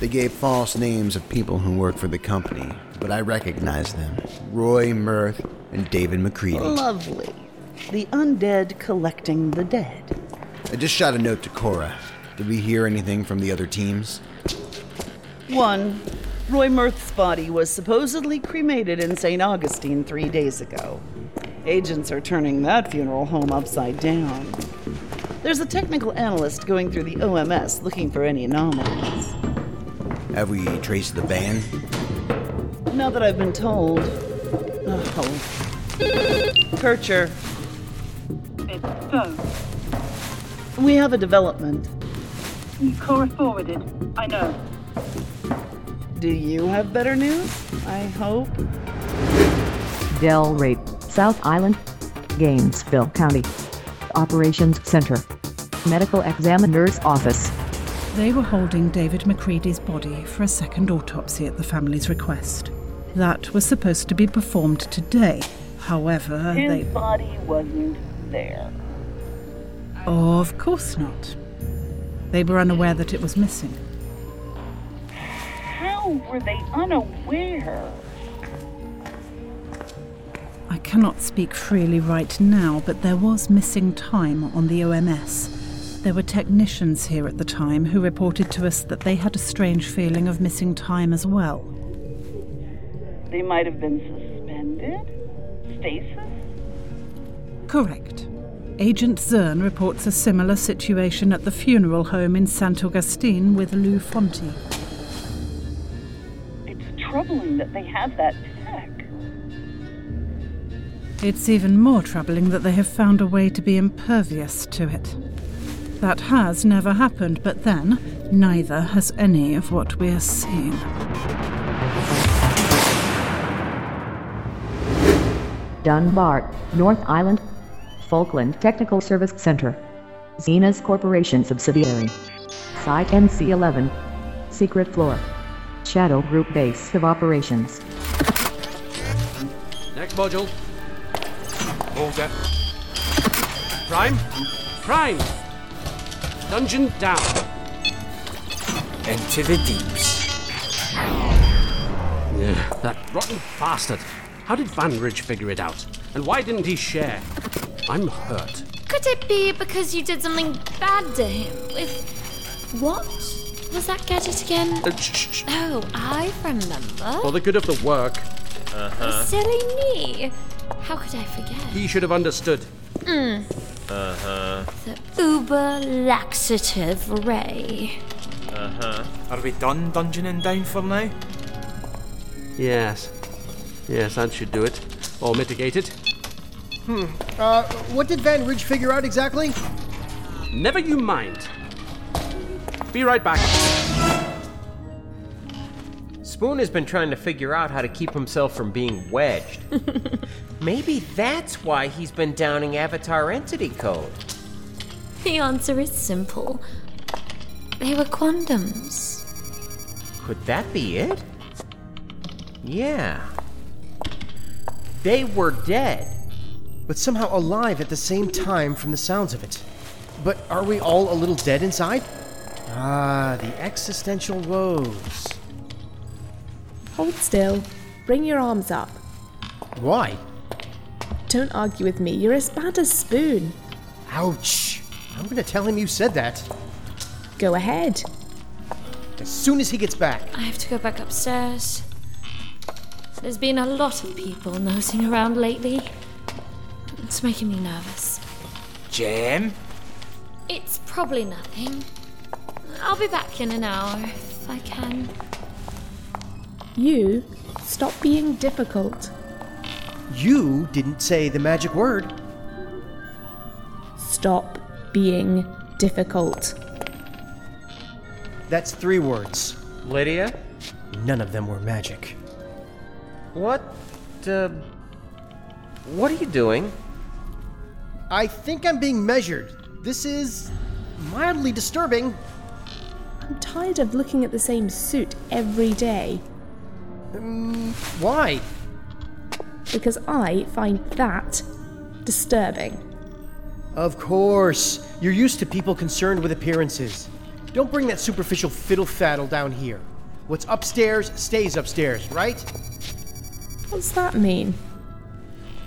They gave false names of people who work for the company, but I recognize them Roy Mirth and David McCready. Lovely. The undead collecting the dead. I just shot a note to Cora. Did we hear anything from the other teams? One, Roy Mirth's body was supposedly cremated in St. Augustine three days ago. Agents are turning that funeral home upside down. There's a technical analyst going through the OMS looking for any anomalies. Have we traced the van? Now that I've been told. Oh. Kircher. It's so. We have a development. Cora forwarded. I know. Do you have better news? I hope. Del Rey, South Island, Gainesville County. Operations Center. Medical Examiner's Office. They were holding David McCready's body for a second autopsy at the family's request. That was supposed to be performed today. However, His they. body wasn't there. Of course not. They were unaware that it was missing. How were they unaware? I cannot speak freely right now, but there was missing time on the OMS. There were technicians here at the time who reported to us that they had a strange feeling of missing time as well. They might have been suspended? Stasis? Correct. Agent Zern reports a similar situation at the funeral home in Saint Augustine with Lou Fonti. It's troubling that they have that tech. It's even more troubling that they have found a way to be impervious to it. That has never happened, but then, neither has any of what we are seeing. Dunbar, North Island. Falkland Technical Service Center. Zenas Corporation subsidiary. Site NC11. Secret floor. Shadow Group Base of Operations. Next module. Order. Prime. Prime. Dungeon down. Into the deeps. Yeah, that rotten bastard. How did Van Ridge figure it out? And why didn't he share? I'm hurt. Could it be because you did something bad to him with. What? Was that gadget again? Uh, shh, shh, shh. Oh, I remember. For the good of the work. Oh, Silly me. How could I forget? He should have understood. Mm. Uh huh. The uber laxative ray. Uh huh. Are we done dungeoning down for now? Yes. Yes, that should do it. Or mitigate it. Hmm. Uh, what did Van Ridge figure out exactly? Never you mind. Be right back. Spoon has been trying to figure out how to keep himself from being wedged. *laughs* Maybe that's why he's been downing Avatar entity code. The answer is simple. They were quantums. Could that be it? Yeah. They were dead. But somehow alive at the same time from the sounds of it. But are we all a little dead inside? Ah, the existential woes. Hold still. Bring your arms up. Why? Don't argue with me. You're as bad as Spoon. Ouch. I'm gonna tell him you said that. Go ahead. As soon as he gets back. I have to go back upstairs. There's been a lot of people nosing around lately. It's making me nervous. Jem? It's probably nothing. I'll be back in an hour if I can. You stop being difficult. You didn't say the magic word. Stop being difficult. That's three words. Lydia? None of them were magic. What? Uh, what are you doing? I think I'm being measured. This is mildly disturbing. I'm tired of looking at the same suit every day. Um, why? Because I find that disturbing. Of course. You're used to people concerned with appearances. Don't bring that superficial fiddle faddle down here. What's upstairs stays upstairs, right? What's that mean?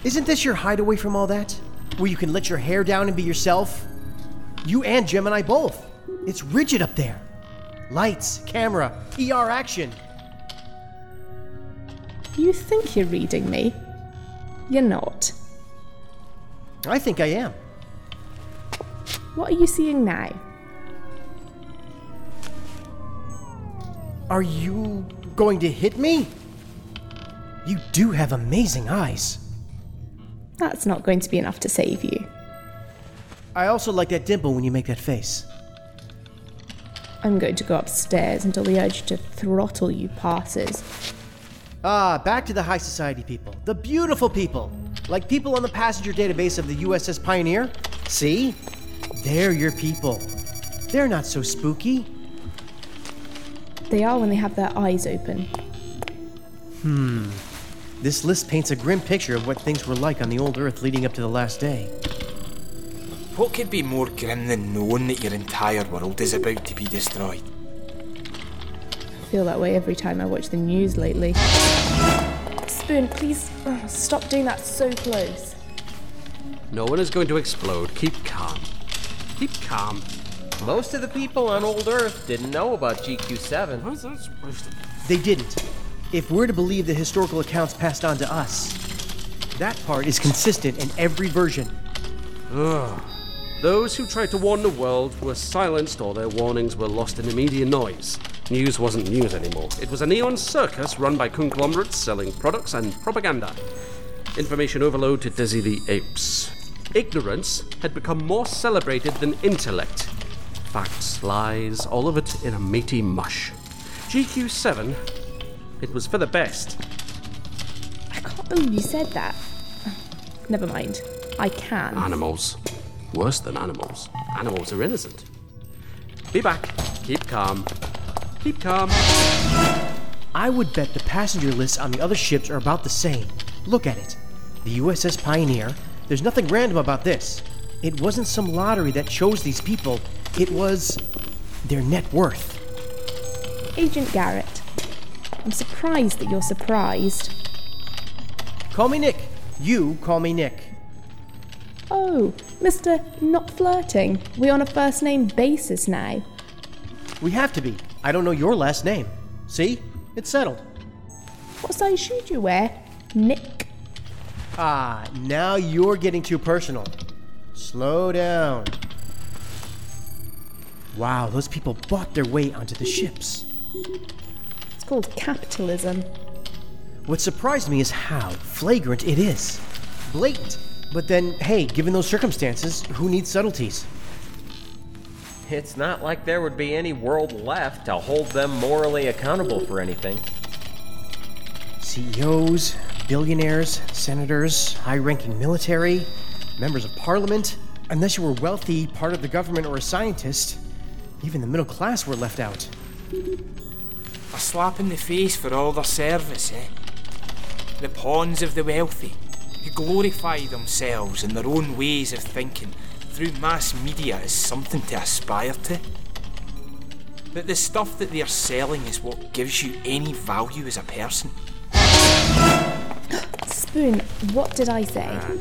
Isn't this your hideaway from all that? Where you can let your hair down and be yourself? You and Gemini both. It's rigid up there. Lights, camera, ER action. You think you're reading me? You're not. I think I am. What are you seeing now? Are you going to hit me? You do have amazing eyes. That's not going to be enough to save you. I also like that dimple when you make that face. I'm going to go upstairs until the urge to throttle you passes. Ah, back to the high society people. The beautiful people. Like people on the passenger database of the USS Pioneer. See? They're your people. They're not so spooky. They are when they have their eyes open. Hmm. This list paints a grim picture of what things were like on the old Earth leading up to the last day. What could be more grim than knowing that your entire world is about to be destroyed? I feel that way every time I watch the news lately. Spoon, please oh, stop doing that so close. No one is going to explode. Keep calm. Keep calm. Most of the people on old Earth didn't know about GQ7. What's that supposed to They didn't. If we're to believe the historical accounts passed on to us, that part is consistent in every version. Ugh. Those who tried to warn the world were silenced or their warnings were lost in the media noise. News wasn't news anymore. It was a neon circus run by conglomerates selling products and propaganda. Information overload to dizzy the apes. Ignorance had become more celebrated than intellect. Facts, lies, all of it in a meaty mush. GQ7, it was for the best. I can't believe you said that. Never mind. I can. Animals. Worse than animals. Animals are innocent. Be back. Keep calm. Keep calm. I would bet the passenger lists on the other ships are about the same. Look at it. The USS Pioneer, there's nothing random about this. It wasn't some lottery that chose these people, it was their net worth. Agent Garrett, I'm surprised that you're surprised. Call me Nick. You call me Nick. Oh, Mr. Not Flirting. We're on a first name basis now. We have to be. I don't know your last name. See? It's settled. What size shoe do you wear? Nick. Ah, now you're getting too personal. Slow down. Wow, those people bought their way onto the ships. It's called capitalism. What surprised me is how flagrant it is. Blatant. But then, hey, given those circumstances, who needs subtleties? It's not like there would be any world left to hold them morally accountable for anything. CEOs, billionaires, senators, high ranking military, members of parliament. Unless you were wealthy, part of the government, or a scientist, even the middle class were left out. A slap in the face for all their service, eh? The pawns of the wealthy, who glorify themselves and their own ways of thinking through mass media as something to aspire to. That the stuff that they're selling is what gives you any value as a person. Spoon, what did I say? Ah,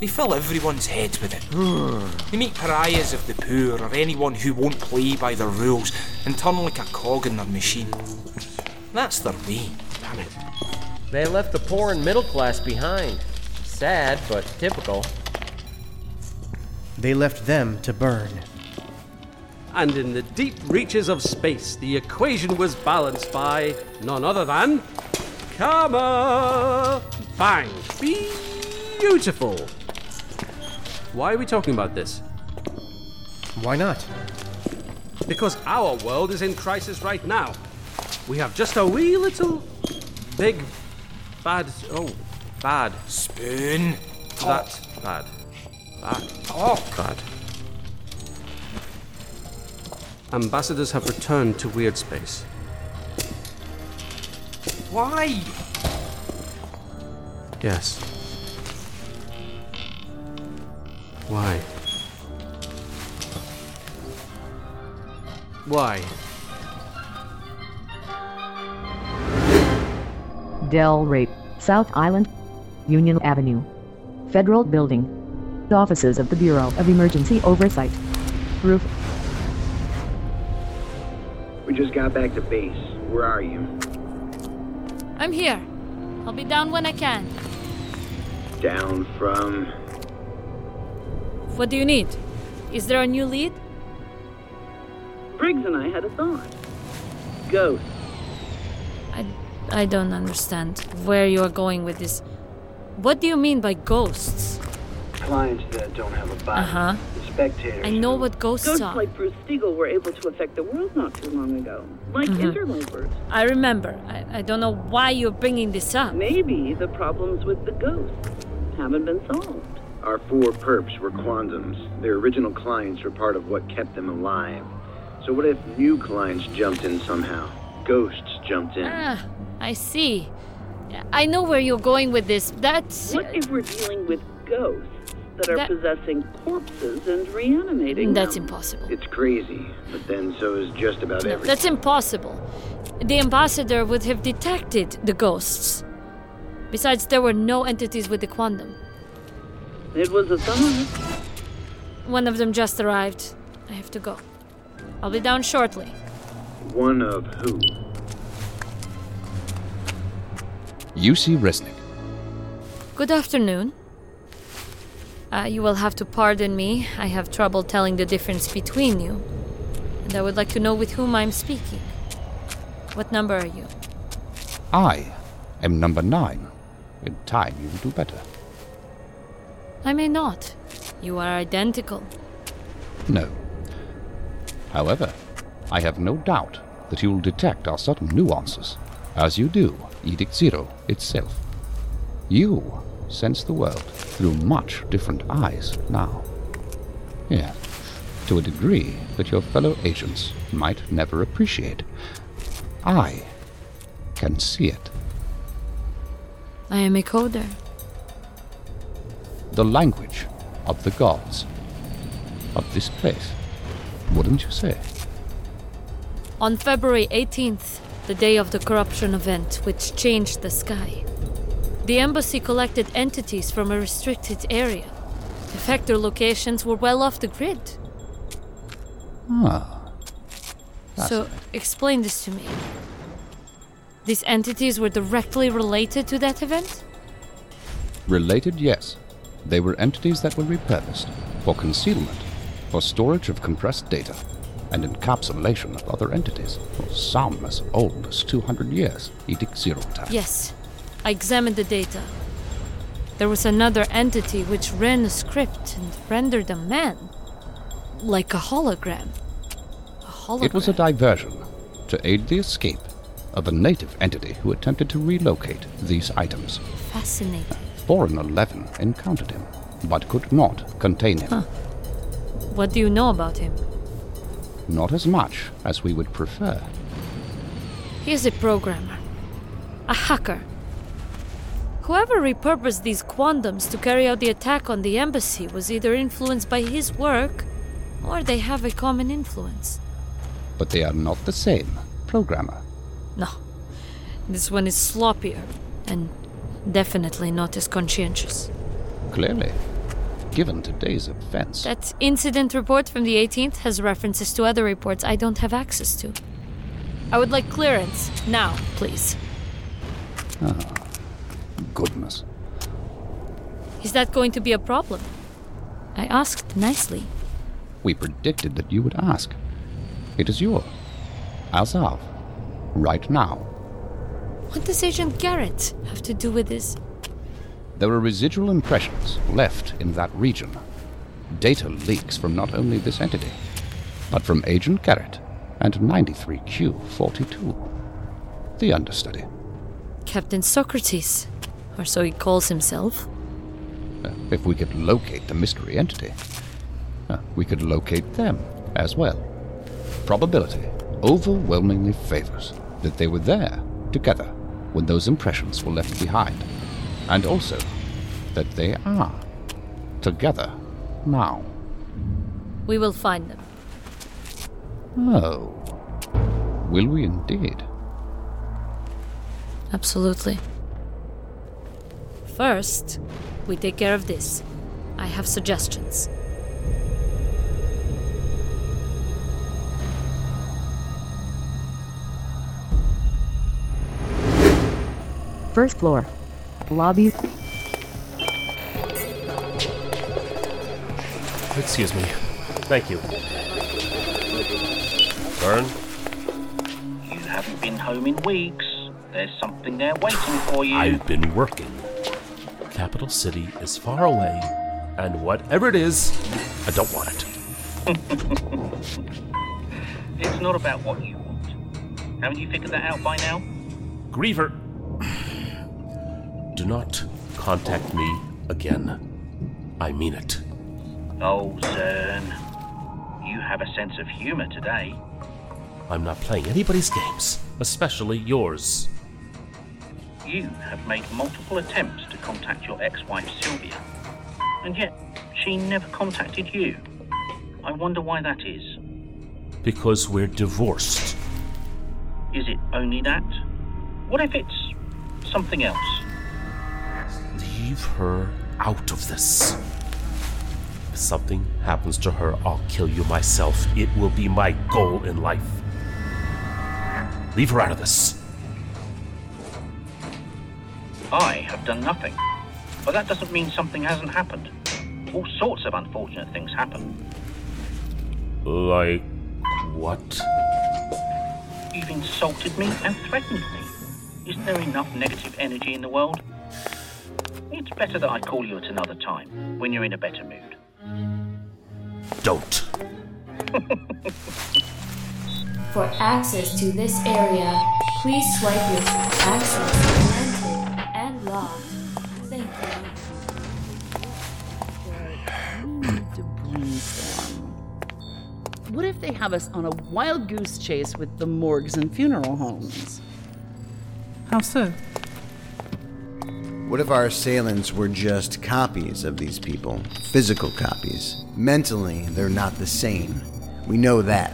they fill everyone's heads with it. they make pariahs of the poor or anyone who won't play by their rules and turn like a cog in their machine. That's their way. Damn it. They left the poor and middle class behind. Sad, but typical. They left them to burn. And in the deep reaches of space, the equation was balanced by none other than Karma! Bang! Beautiful! Why are we talking about this? Why not? Because our world is in crisis right now. We have just a wee little big bad oh bad spoon. That bad. Bad. Talk. Bad. Ambassadors have returned to Weird Space. Why? Yes. Why? Why? Del Rey, South Island, Union Avenue, Federal Building, Offices of the Bureau of Emergency Oversight. Roof. We just got back to base. Where are you? I'm here. I'll be down when I can. Down from. What do you need? Is there a new lead? Briggs and I had a thought. Ghosts. I, I don't understand where you are going with this. What do you mean by ghosts? Clients that don't have a body. Uh huh. Spectators. I know what ghosts are. Ghosts are. like Bruce Stiegel were able to affect the world not too long ago, like Mhm. interlopers. I remember. I, I don't know why you're bringing this up. Maybe the problems with the ghosts haven't been solved. Our four perps were quantums. Their original clients were part of what kept them alive. So what if new clients jumped in somehow? Ghosts jumped in. Ah, I see. I know where you're going with this. That's. What if we're dealing with ghosts that are That- possessing corpses and reanimating them? That's them? impossible. It's crazy, but then so is just about everything. that's impossible. The ambassador would have detected the ghosts. Besides, there were no entities with the quantum. It was a thought. One of them just arrived. I have to go. I'll be down shortly. One of who? UC Resnick. Good afternoon. Uh, you will have to pardon me. I have trouble telling the difference between you. And I would like to know with whom I'm speaking. What number are you? I am number nine. In time, you will do better. I may not. You are identical. No. However, I have no doubt that you will detect our subtle nuances, as you do Edict Zero itself. You sense the world through much different eyes now. Yeah, to a degree that your fellow agents might never appreciate. I can see it. I am a coder. The language of the gods. Of this place. Wouldn't you say? On February 18th, the day of the corruption event which changed the sky, the embassy collected entities from a restricted area. Effector locations were well off the grid. Ah. So, explain this to me. These entities were directly related to that event? Related, yes. They were entities that were repurposed for concealment, for storage of compressed data, and encapsulation of other entities, some as old as 200 years, Edict Zero time. Yes. I examined the data. There was another entity which ran a script and rendered a man. Like a hologram. A hologram. It was a diversion to aid the escape of a native entity who attempted to relocate these items. Fascinating. Foreign 11 encountered him, but could not contain him. Huh. What do you know about him? Not as much as we would prefer. He is a programmer. A hacker. Whoever repurposed these quantums to carry out the attack on the embassy was either influenced by his work or they have a common influence. But they are not the same programmer. No. This one is sloppier and definitely not as conscientious. Clearly, given today's events. That incident report from the 18th has references to other reports I don't have access to. I would like clearance now, please. Ah, goodness. Is that going to be a problem? I asked nicely. We predicted that you would ask. It is yours. As of right now. What does Agent Garrett have to do with this? There are residual impressions left in that region. Data leaks from not only this entity, but from Agent Garrett and 93Q42. The understudy. Captain Socrates, or so he calls himself. Uh, if we could locate the mystery entity, uh, we could locate them as well. Probability overwhelmingly favors that they were there together when those impressions were left behind, and also that they are together now. We will find them. Oh, will we indeed? Absolutely. First, we take care of this. I have suggestions. First floor. Lobby. Excuse me. Thank you. Vern? You haven't been home in weeks. There's something there waiting for you. I've been working. Capital City is far away, and whatever it is, I don't want it. *laughs* it's not about what you want. Haven't you figured that out by now? Griever, do not contact me again. I mean it. Oh, Zern. You have a sense of humor today. I'm not playing anybody's games, especially yours. You have made multiple attempts to contact your ex wife Sylvia, and yet she never contacted you. I wonder why that is. Because we're divorced. Is it only that? What if it's something else? Leave her out of this. If something happens to her, I'll kill you myself. It will be my goal in life. Leave her out of this. I have done nothing. But that doesn't mean something hasn't happened. All sorts of unfortunate things happen. Like what? You've insulted me and threatened me. Isn't there enough negative energy in the world? It's better that I call you at another time, when you're in a better mood. Don't. *laughs* For access to this area, please swipe your access granted and locked. Thank you. What if they have us on a wild goose chase with the morgues and funeral homes? How so? What if our assailants were just copies of these people? Physical copies. Mentally, they're not the same. We know that.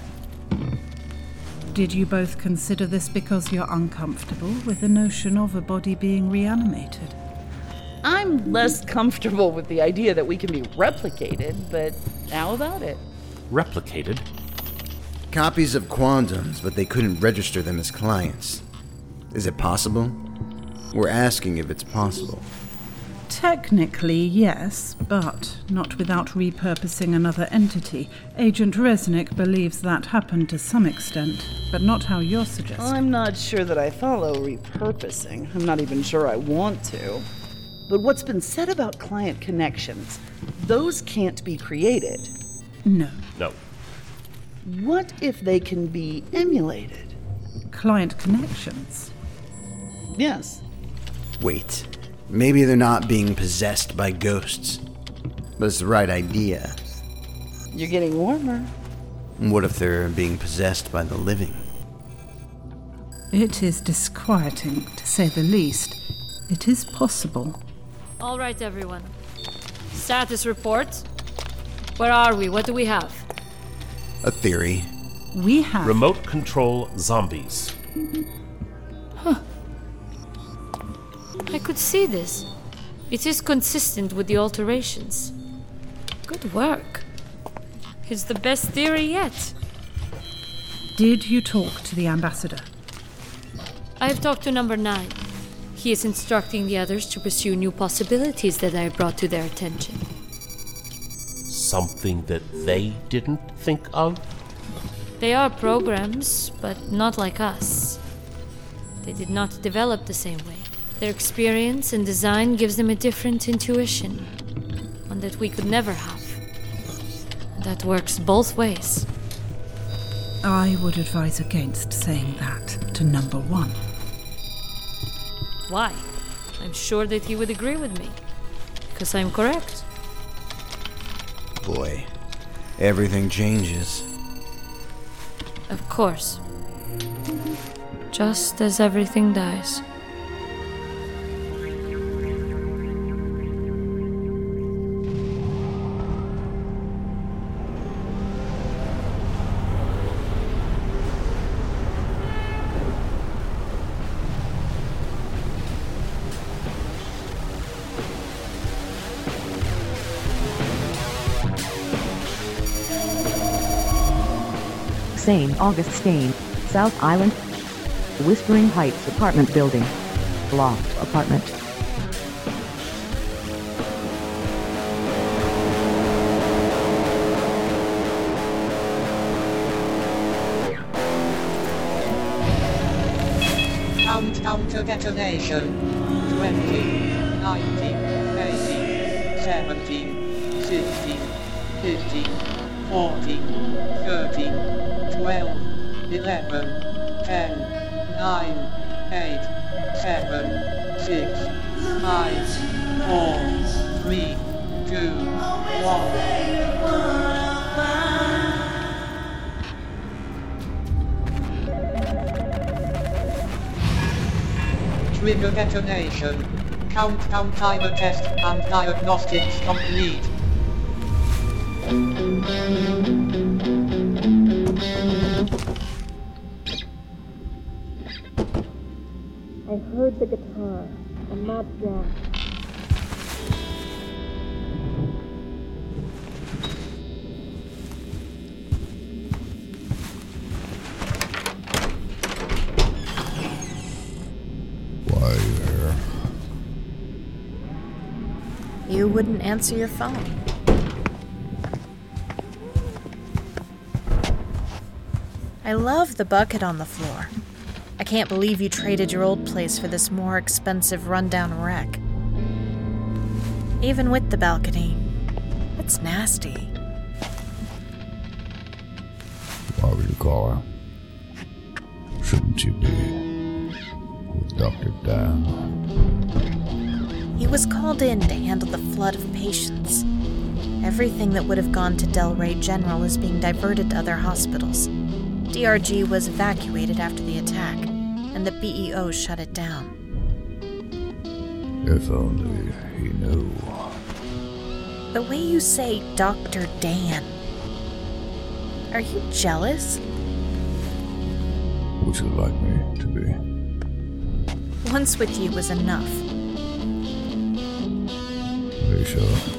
Did you both consider this because you're uncomfortable with the notion of a body being reanimated? I'm less comfortable with the idea that we can be replicated, but how about it? Replicated? Copies of quantums, but they couldn't register them as clients. Is it possible? We're asking if it's possible. Technically, yes, but not without repurposing another entity. Agent Resnick believes that happened to some extent, but not how you're suggesting. I'm not sure that I follow repurposing. I'm not even sure I want to. But what's been said about client connections, those can't be created. No. No. What if they can be emulated? Client connections? Yes. Wait. Maybe they're not being possessed by ghosts. But it's the right idea. You're getting warmer. What if they're being possessed by the living? It is disquieting, to say the least. It is possible. All right, everyone. Status report. Where are we? What do we have? A theory. We have. Remote control zombies. Huh. I could see this. It is consistent with the alterations. Good work. It's the best theory yet. Did you talk to the ambassador? I have talked to number nine. He is instructing the others to pursue new possibilities that I have brought to their attention. Something that they didn't think of? They are programs, but not like us. They did not develop the same way. Their experience and design gives them a different intuition, one that we could never have. That works both ways. I would advise against saying that to number one. Why? I'm sure that he would agree with me. Because I'm correct. Boy, everything changes. Of course. Just as everything dies. St. Augustine, South Island. Whispering Heights apartment building. Loft apartment. Countdown to detonation. 20, 19, 18, 17, 16, 15, 14, 13, 12, 11, 10, 9, 8, 7, 6, 5, 4, 3, 2, 1. Trigger detonation. Countdown timer test and diagnostics complete. Heard the guitar. A mad jam. Why are you here? You wouldn't answer your phone. I love the bucket on the floor. I can't believe you traded your old place for this more expensive rundown wreck. Even with the balcony, it's nasty. Why would you call her? Shouldn't you be with Dr. Dan? He was called in to handle the flood of patients. Everything that would have gone to Del Rey General is being diverted to other hospitals. DRG was evacuated after the attack, and the BEO shut it down. If only he knew. The way you say Dr. Dan. Are you jealous? Would you like me to be? Once with you was enough. Are sure?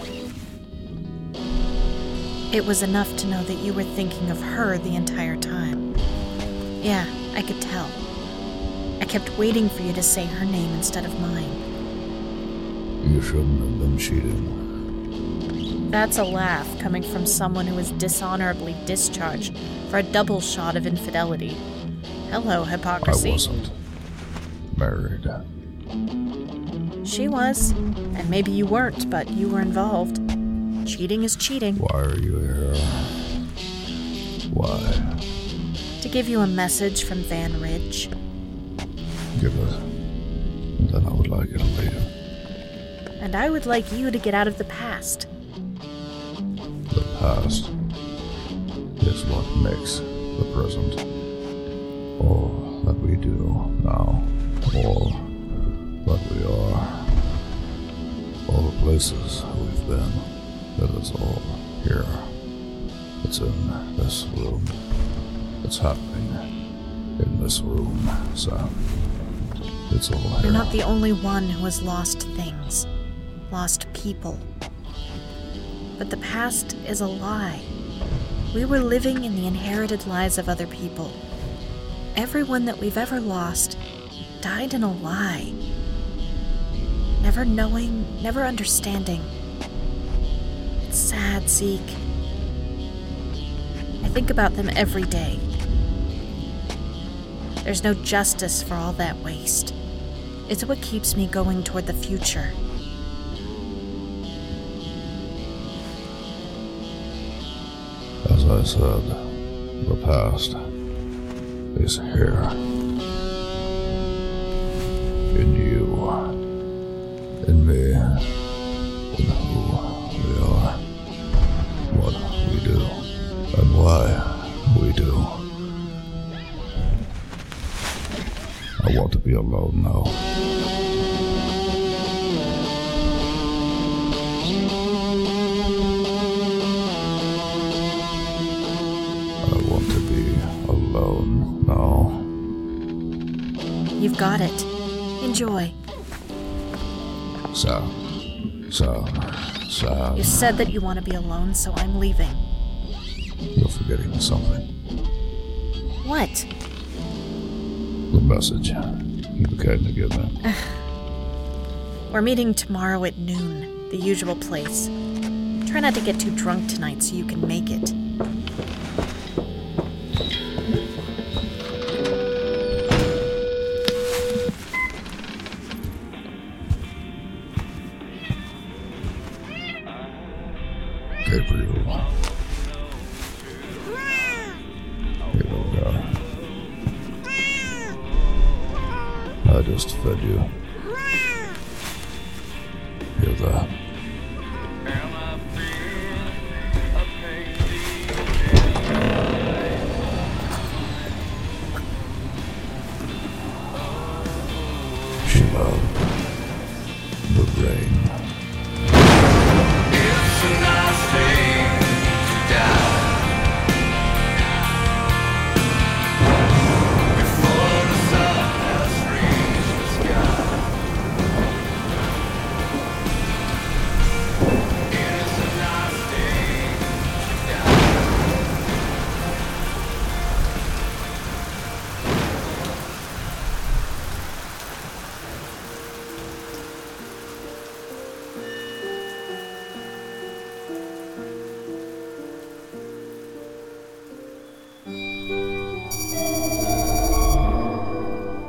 It was enough to know that you were thinking of her the entire time. Yeah, I could tell. I kept waiting for you to say her name instead of mine. You shouldn't have been cheating. That's a laugh coming from someone who was dishonorably discharged for a double shot of infidelity. Hello, hypocrisy. I wasn't married. She was. And maybe you weren't, but you were involved. Cheating is cheating. Why are you here? Why? To give you a message from Van Ridge. Give it. Then I would like you to leave. And I would like you to get out of the past. The past is what makes the present. All that we do now, all that we are, all the places we've been, it is all here. It's in this room. It's happening in this room, Sam. It's all You're not the only one who has lost things, lost people. But the past is a lie. We were living in the inherited lies of other people. Everyone that we've ever lost died in a lie. Never knowing, never understanding. It's sad, Zeke. I think about them every day. There's no justice for all that waste. It's what keeps me going toward the future. As I said, the past is here. Sam. Uh, you said that you want to be alone, so I'm leaving. You're forgetting something. What? The message you came to give. We're meeting tomorrow at noon, the usual place. Try not to get too drunk tonight so you can make it.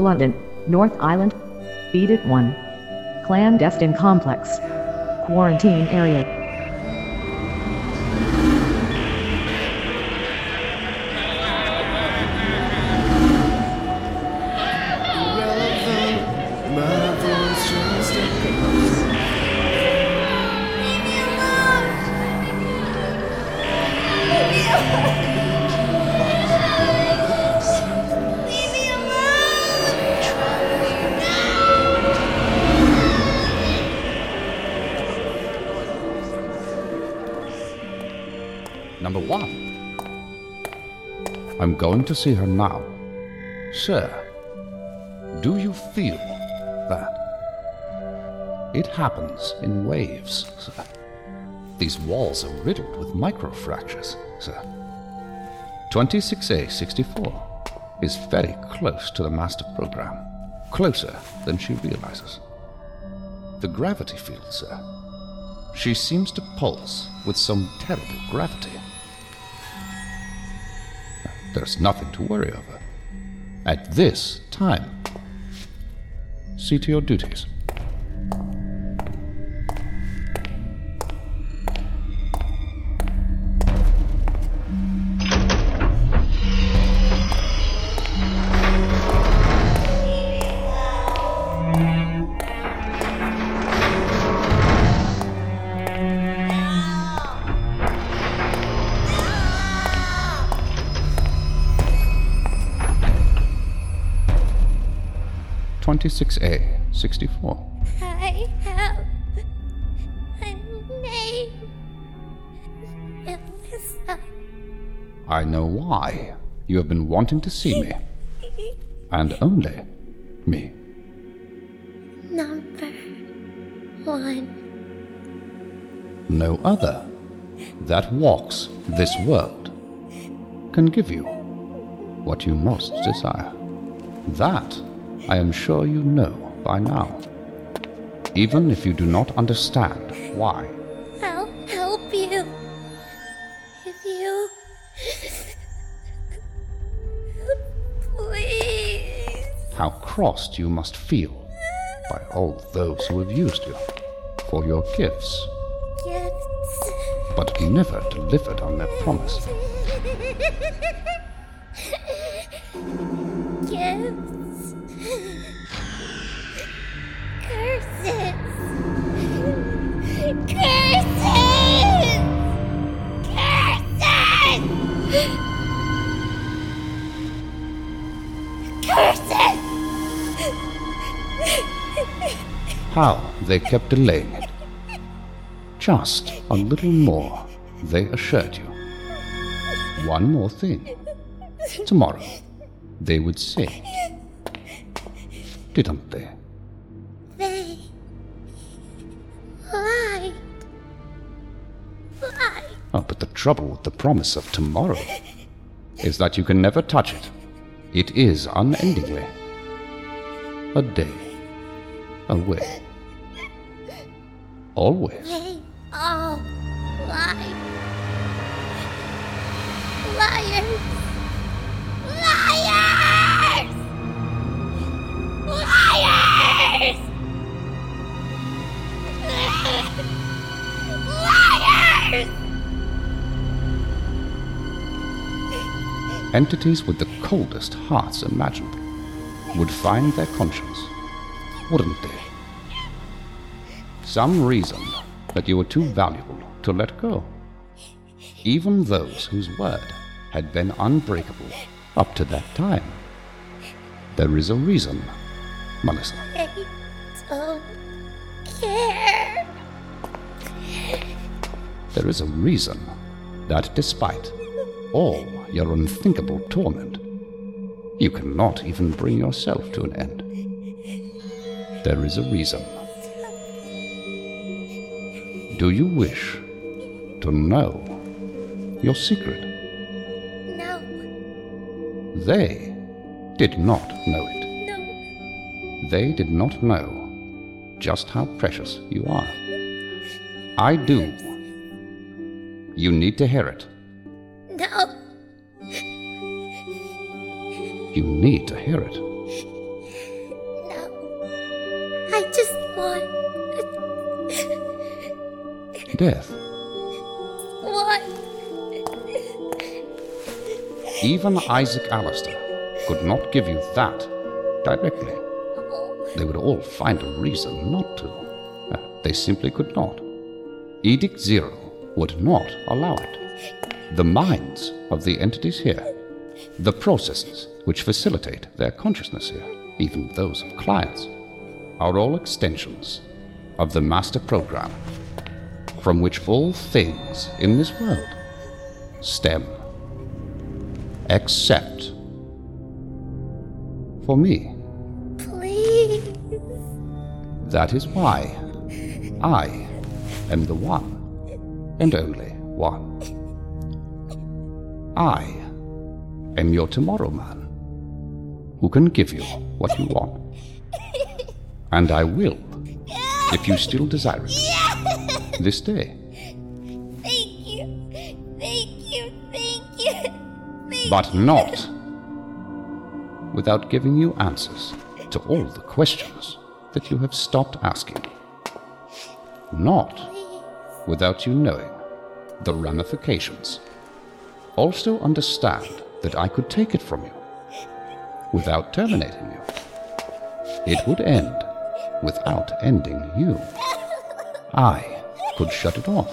London, North Island. Edict 1. Clandestine complex. Quarantine area. To see her now. Sir, do you feel that? It happens in waves, sir. These walls are riddled with microfractures, sir. 26A64 is very close to the master program, closer than she realizes. The gravity field, sir. She seems to pulse with some terrible gravity. There's nothing to worry over. At this time, see to your duties. Twenty-six A, sixty-four. I have a name. Elissa. I know why you have been wanting to see me, and only me. Number one. No other that walks this world can give you what you most desire. That I am sure you know by now, even if you do not understand why. I'll help you. If you. Please. How crossed you must feel by all those who have used you for your gifts, Gifts. but never delivered on their promise. Gifts. How they kept delaying it. Just a little more, they assured you. One more thing. Tomorrow, they would say. Didn't? They Oh, but the trouble with the promise of tomorrow is that you can never touch it. It is unendingly a day away. Always. All lied. Liars. Liars. Liars. Liars. Entities with the coldest hearts imaginable would find their conscience, wouldn't they? Some reason that you were too valuable to let go. Even those whose word had been unbreakable up to that time. There is a reason, Melissa. They don't care. There is a reason that despite all your unthinkable torment, you cannot even bring yourself to an end. There is a reason. Do you wish to know your secret? No. They did not know it. No. They did not know just how precious you are. I do. You need to hear it. No. You need to hear it. No. I just want. Death. What? Even Isaac Alistair could not give you that directly. They would all find a reason not to. Uh, They simply could not. Edict Zero would not allow it. The minds of the entities here, the processes which facilitate their consciousness here, even those of clients, are all extensions of the master program from which all things in this world stem. Except for me. Please. That is why I am the one and only one. I am your tomorrow man who can give you what you want. And I will, if you still desire it, this day. Thank you. Thank you. Thank you. Thank but not without giving you answers to all the questions that you have stopped asking. Not without you knowing the ramifications. Also understand that I could take it from you without terminating you. It would end without ending you. I could shut it off,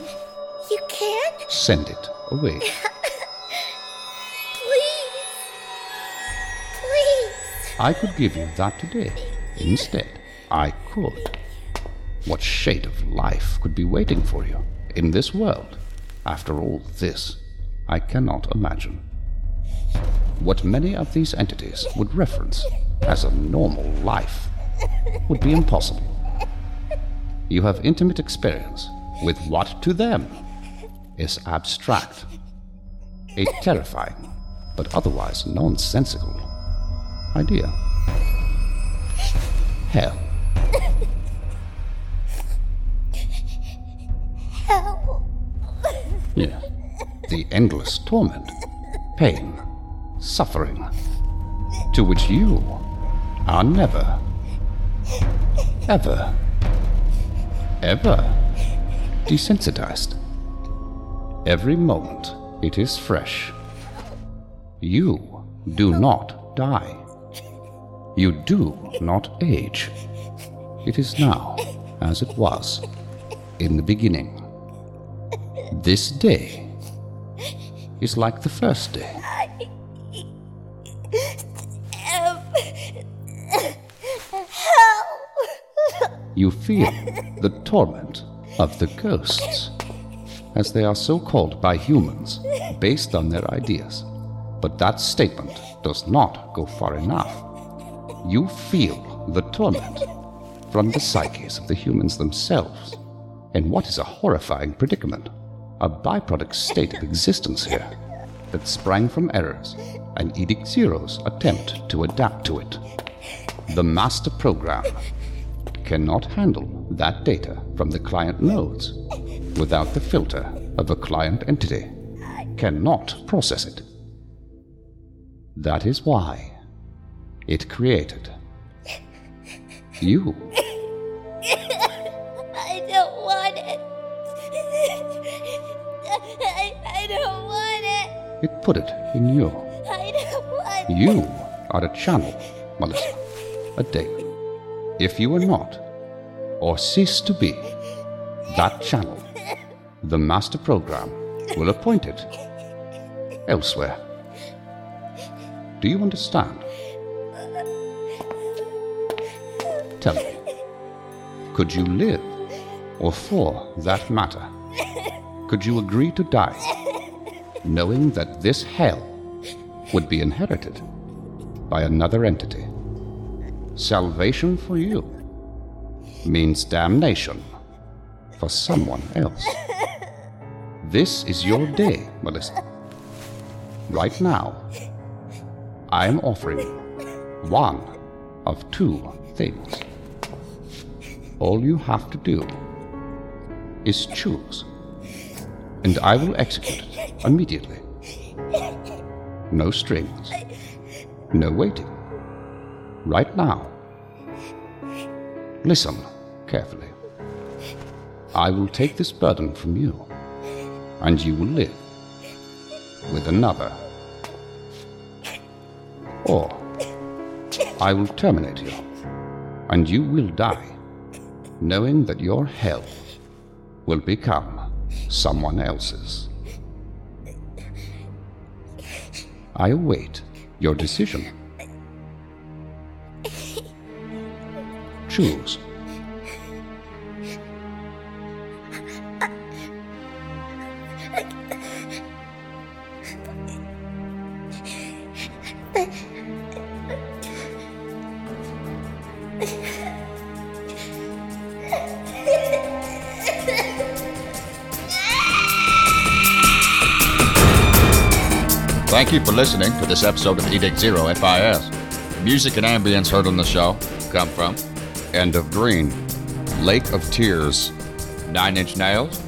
You can't send it away. *laughs* Please. Please. I could give you that today. Instead, I could. What shade of life could be waiting for you in this world after all this? I cannot imagine. What many of these entities would reference as a normal life would be impossible. You have intimate experience with what to them is abstract, a terrifying but otherwise nonsensical idea. Hell. Hell. Yeah. The endless torment, pain, suffering, to which you are never, ever, ever desensitized. Every moment it is fresh. You do not die. You do not age. It is now as it was in the beginning. This day is like the first day. You feel the torment of the ghosts, as they are so called by humans, based on their ideas. But that statement does not go far enough. You feel the torment from the psyches of the humans themselves. And what is a horrifying predicament? A byproduct state of existence here that sprang from errors and Edict Zero's attempt to adapt to it. The master program cannot handle that data from the client nodes without the filter of a client entity, cannot process it. That is why it created you. I don't want it. I, I don't want it. It put it in you. You are a channel, Melissa, a daemon. If you are not, or cease to be, that channel, the master program will appoint it elsewhere. Do you understand? Tell me, could you live, or for that matter, could you agree to die, knowing that this hell would be inherited by another entity? Salvation for you means damnation for someone else. This is your day, Melissa. Right now, I am offering you one of two things. All you have to do is choose, and I will execute it immediately. No strings, no waiting. Right now. Listen carefully. I will take this burden from you, and you will live with another. Or I will terminate you, and you will die, knowing that your hell will become someone else's. I await your decision. *laughs* Choose. Thank you for listening to this episode of Edict Zero FIS. Music and ambience heard on the show come from End of Green, Lake of Tears, Nine Inch Nails,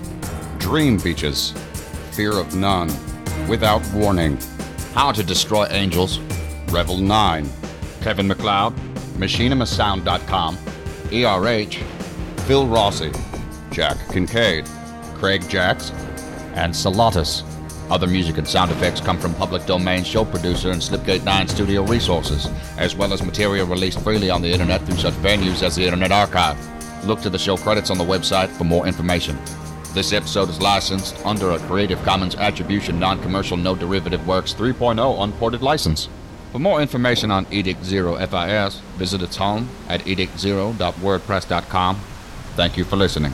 Dream Beaches, Fear of None, Without Warning, How to Destroy Angels, Revel 9, Kevin MacLeod, MachinimaSound.com, ERH, Phil Rossi, Jack Kincaid, Craig Jacks, and Salatus. Other music and sound effects come from public domain show producer and Slipgate 9 studio resources, as well as material released freely on the internet through such venues as the Internet Archive. Look to the show credits on the website for more information. This episode is licensed under a Creative Commons Attribution Non Commercial No Derivative Works 3.0 Unported license. For more information on Edict Zero FIS, visit its home at edictzero.wordpress.com. Thank you for listening.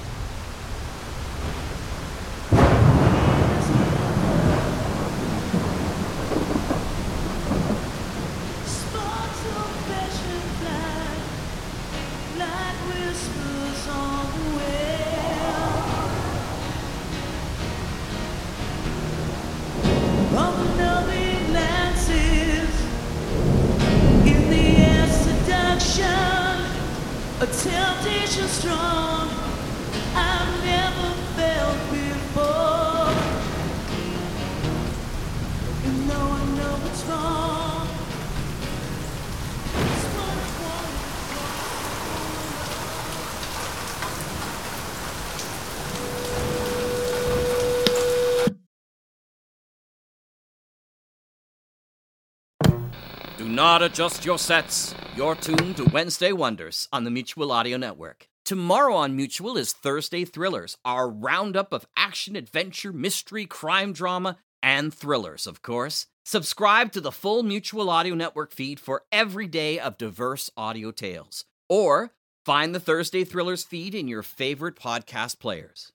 Not adjust your sets. You're tuned to Wednesday Wonders on the Mutual Audio Network. Tomorrow on Mutual is Thursday Thrillers, our roundup of action, adventure, mystery, crime drama, and thrillers, of course. Subscribe to the full Mutual Audio Network feed for every day of diverse audio tales. Or find the Thursday Thrillers feed in your favorite podcast players.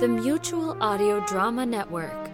The Mutual Audio Drama Network,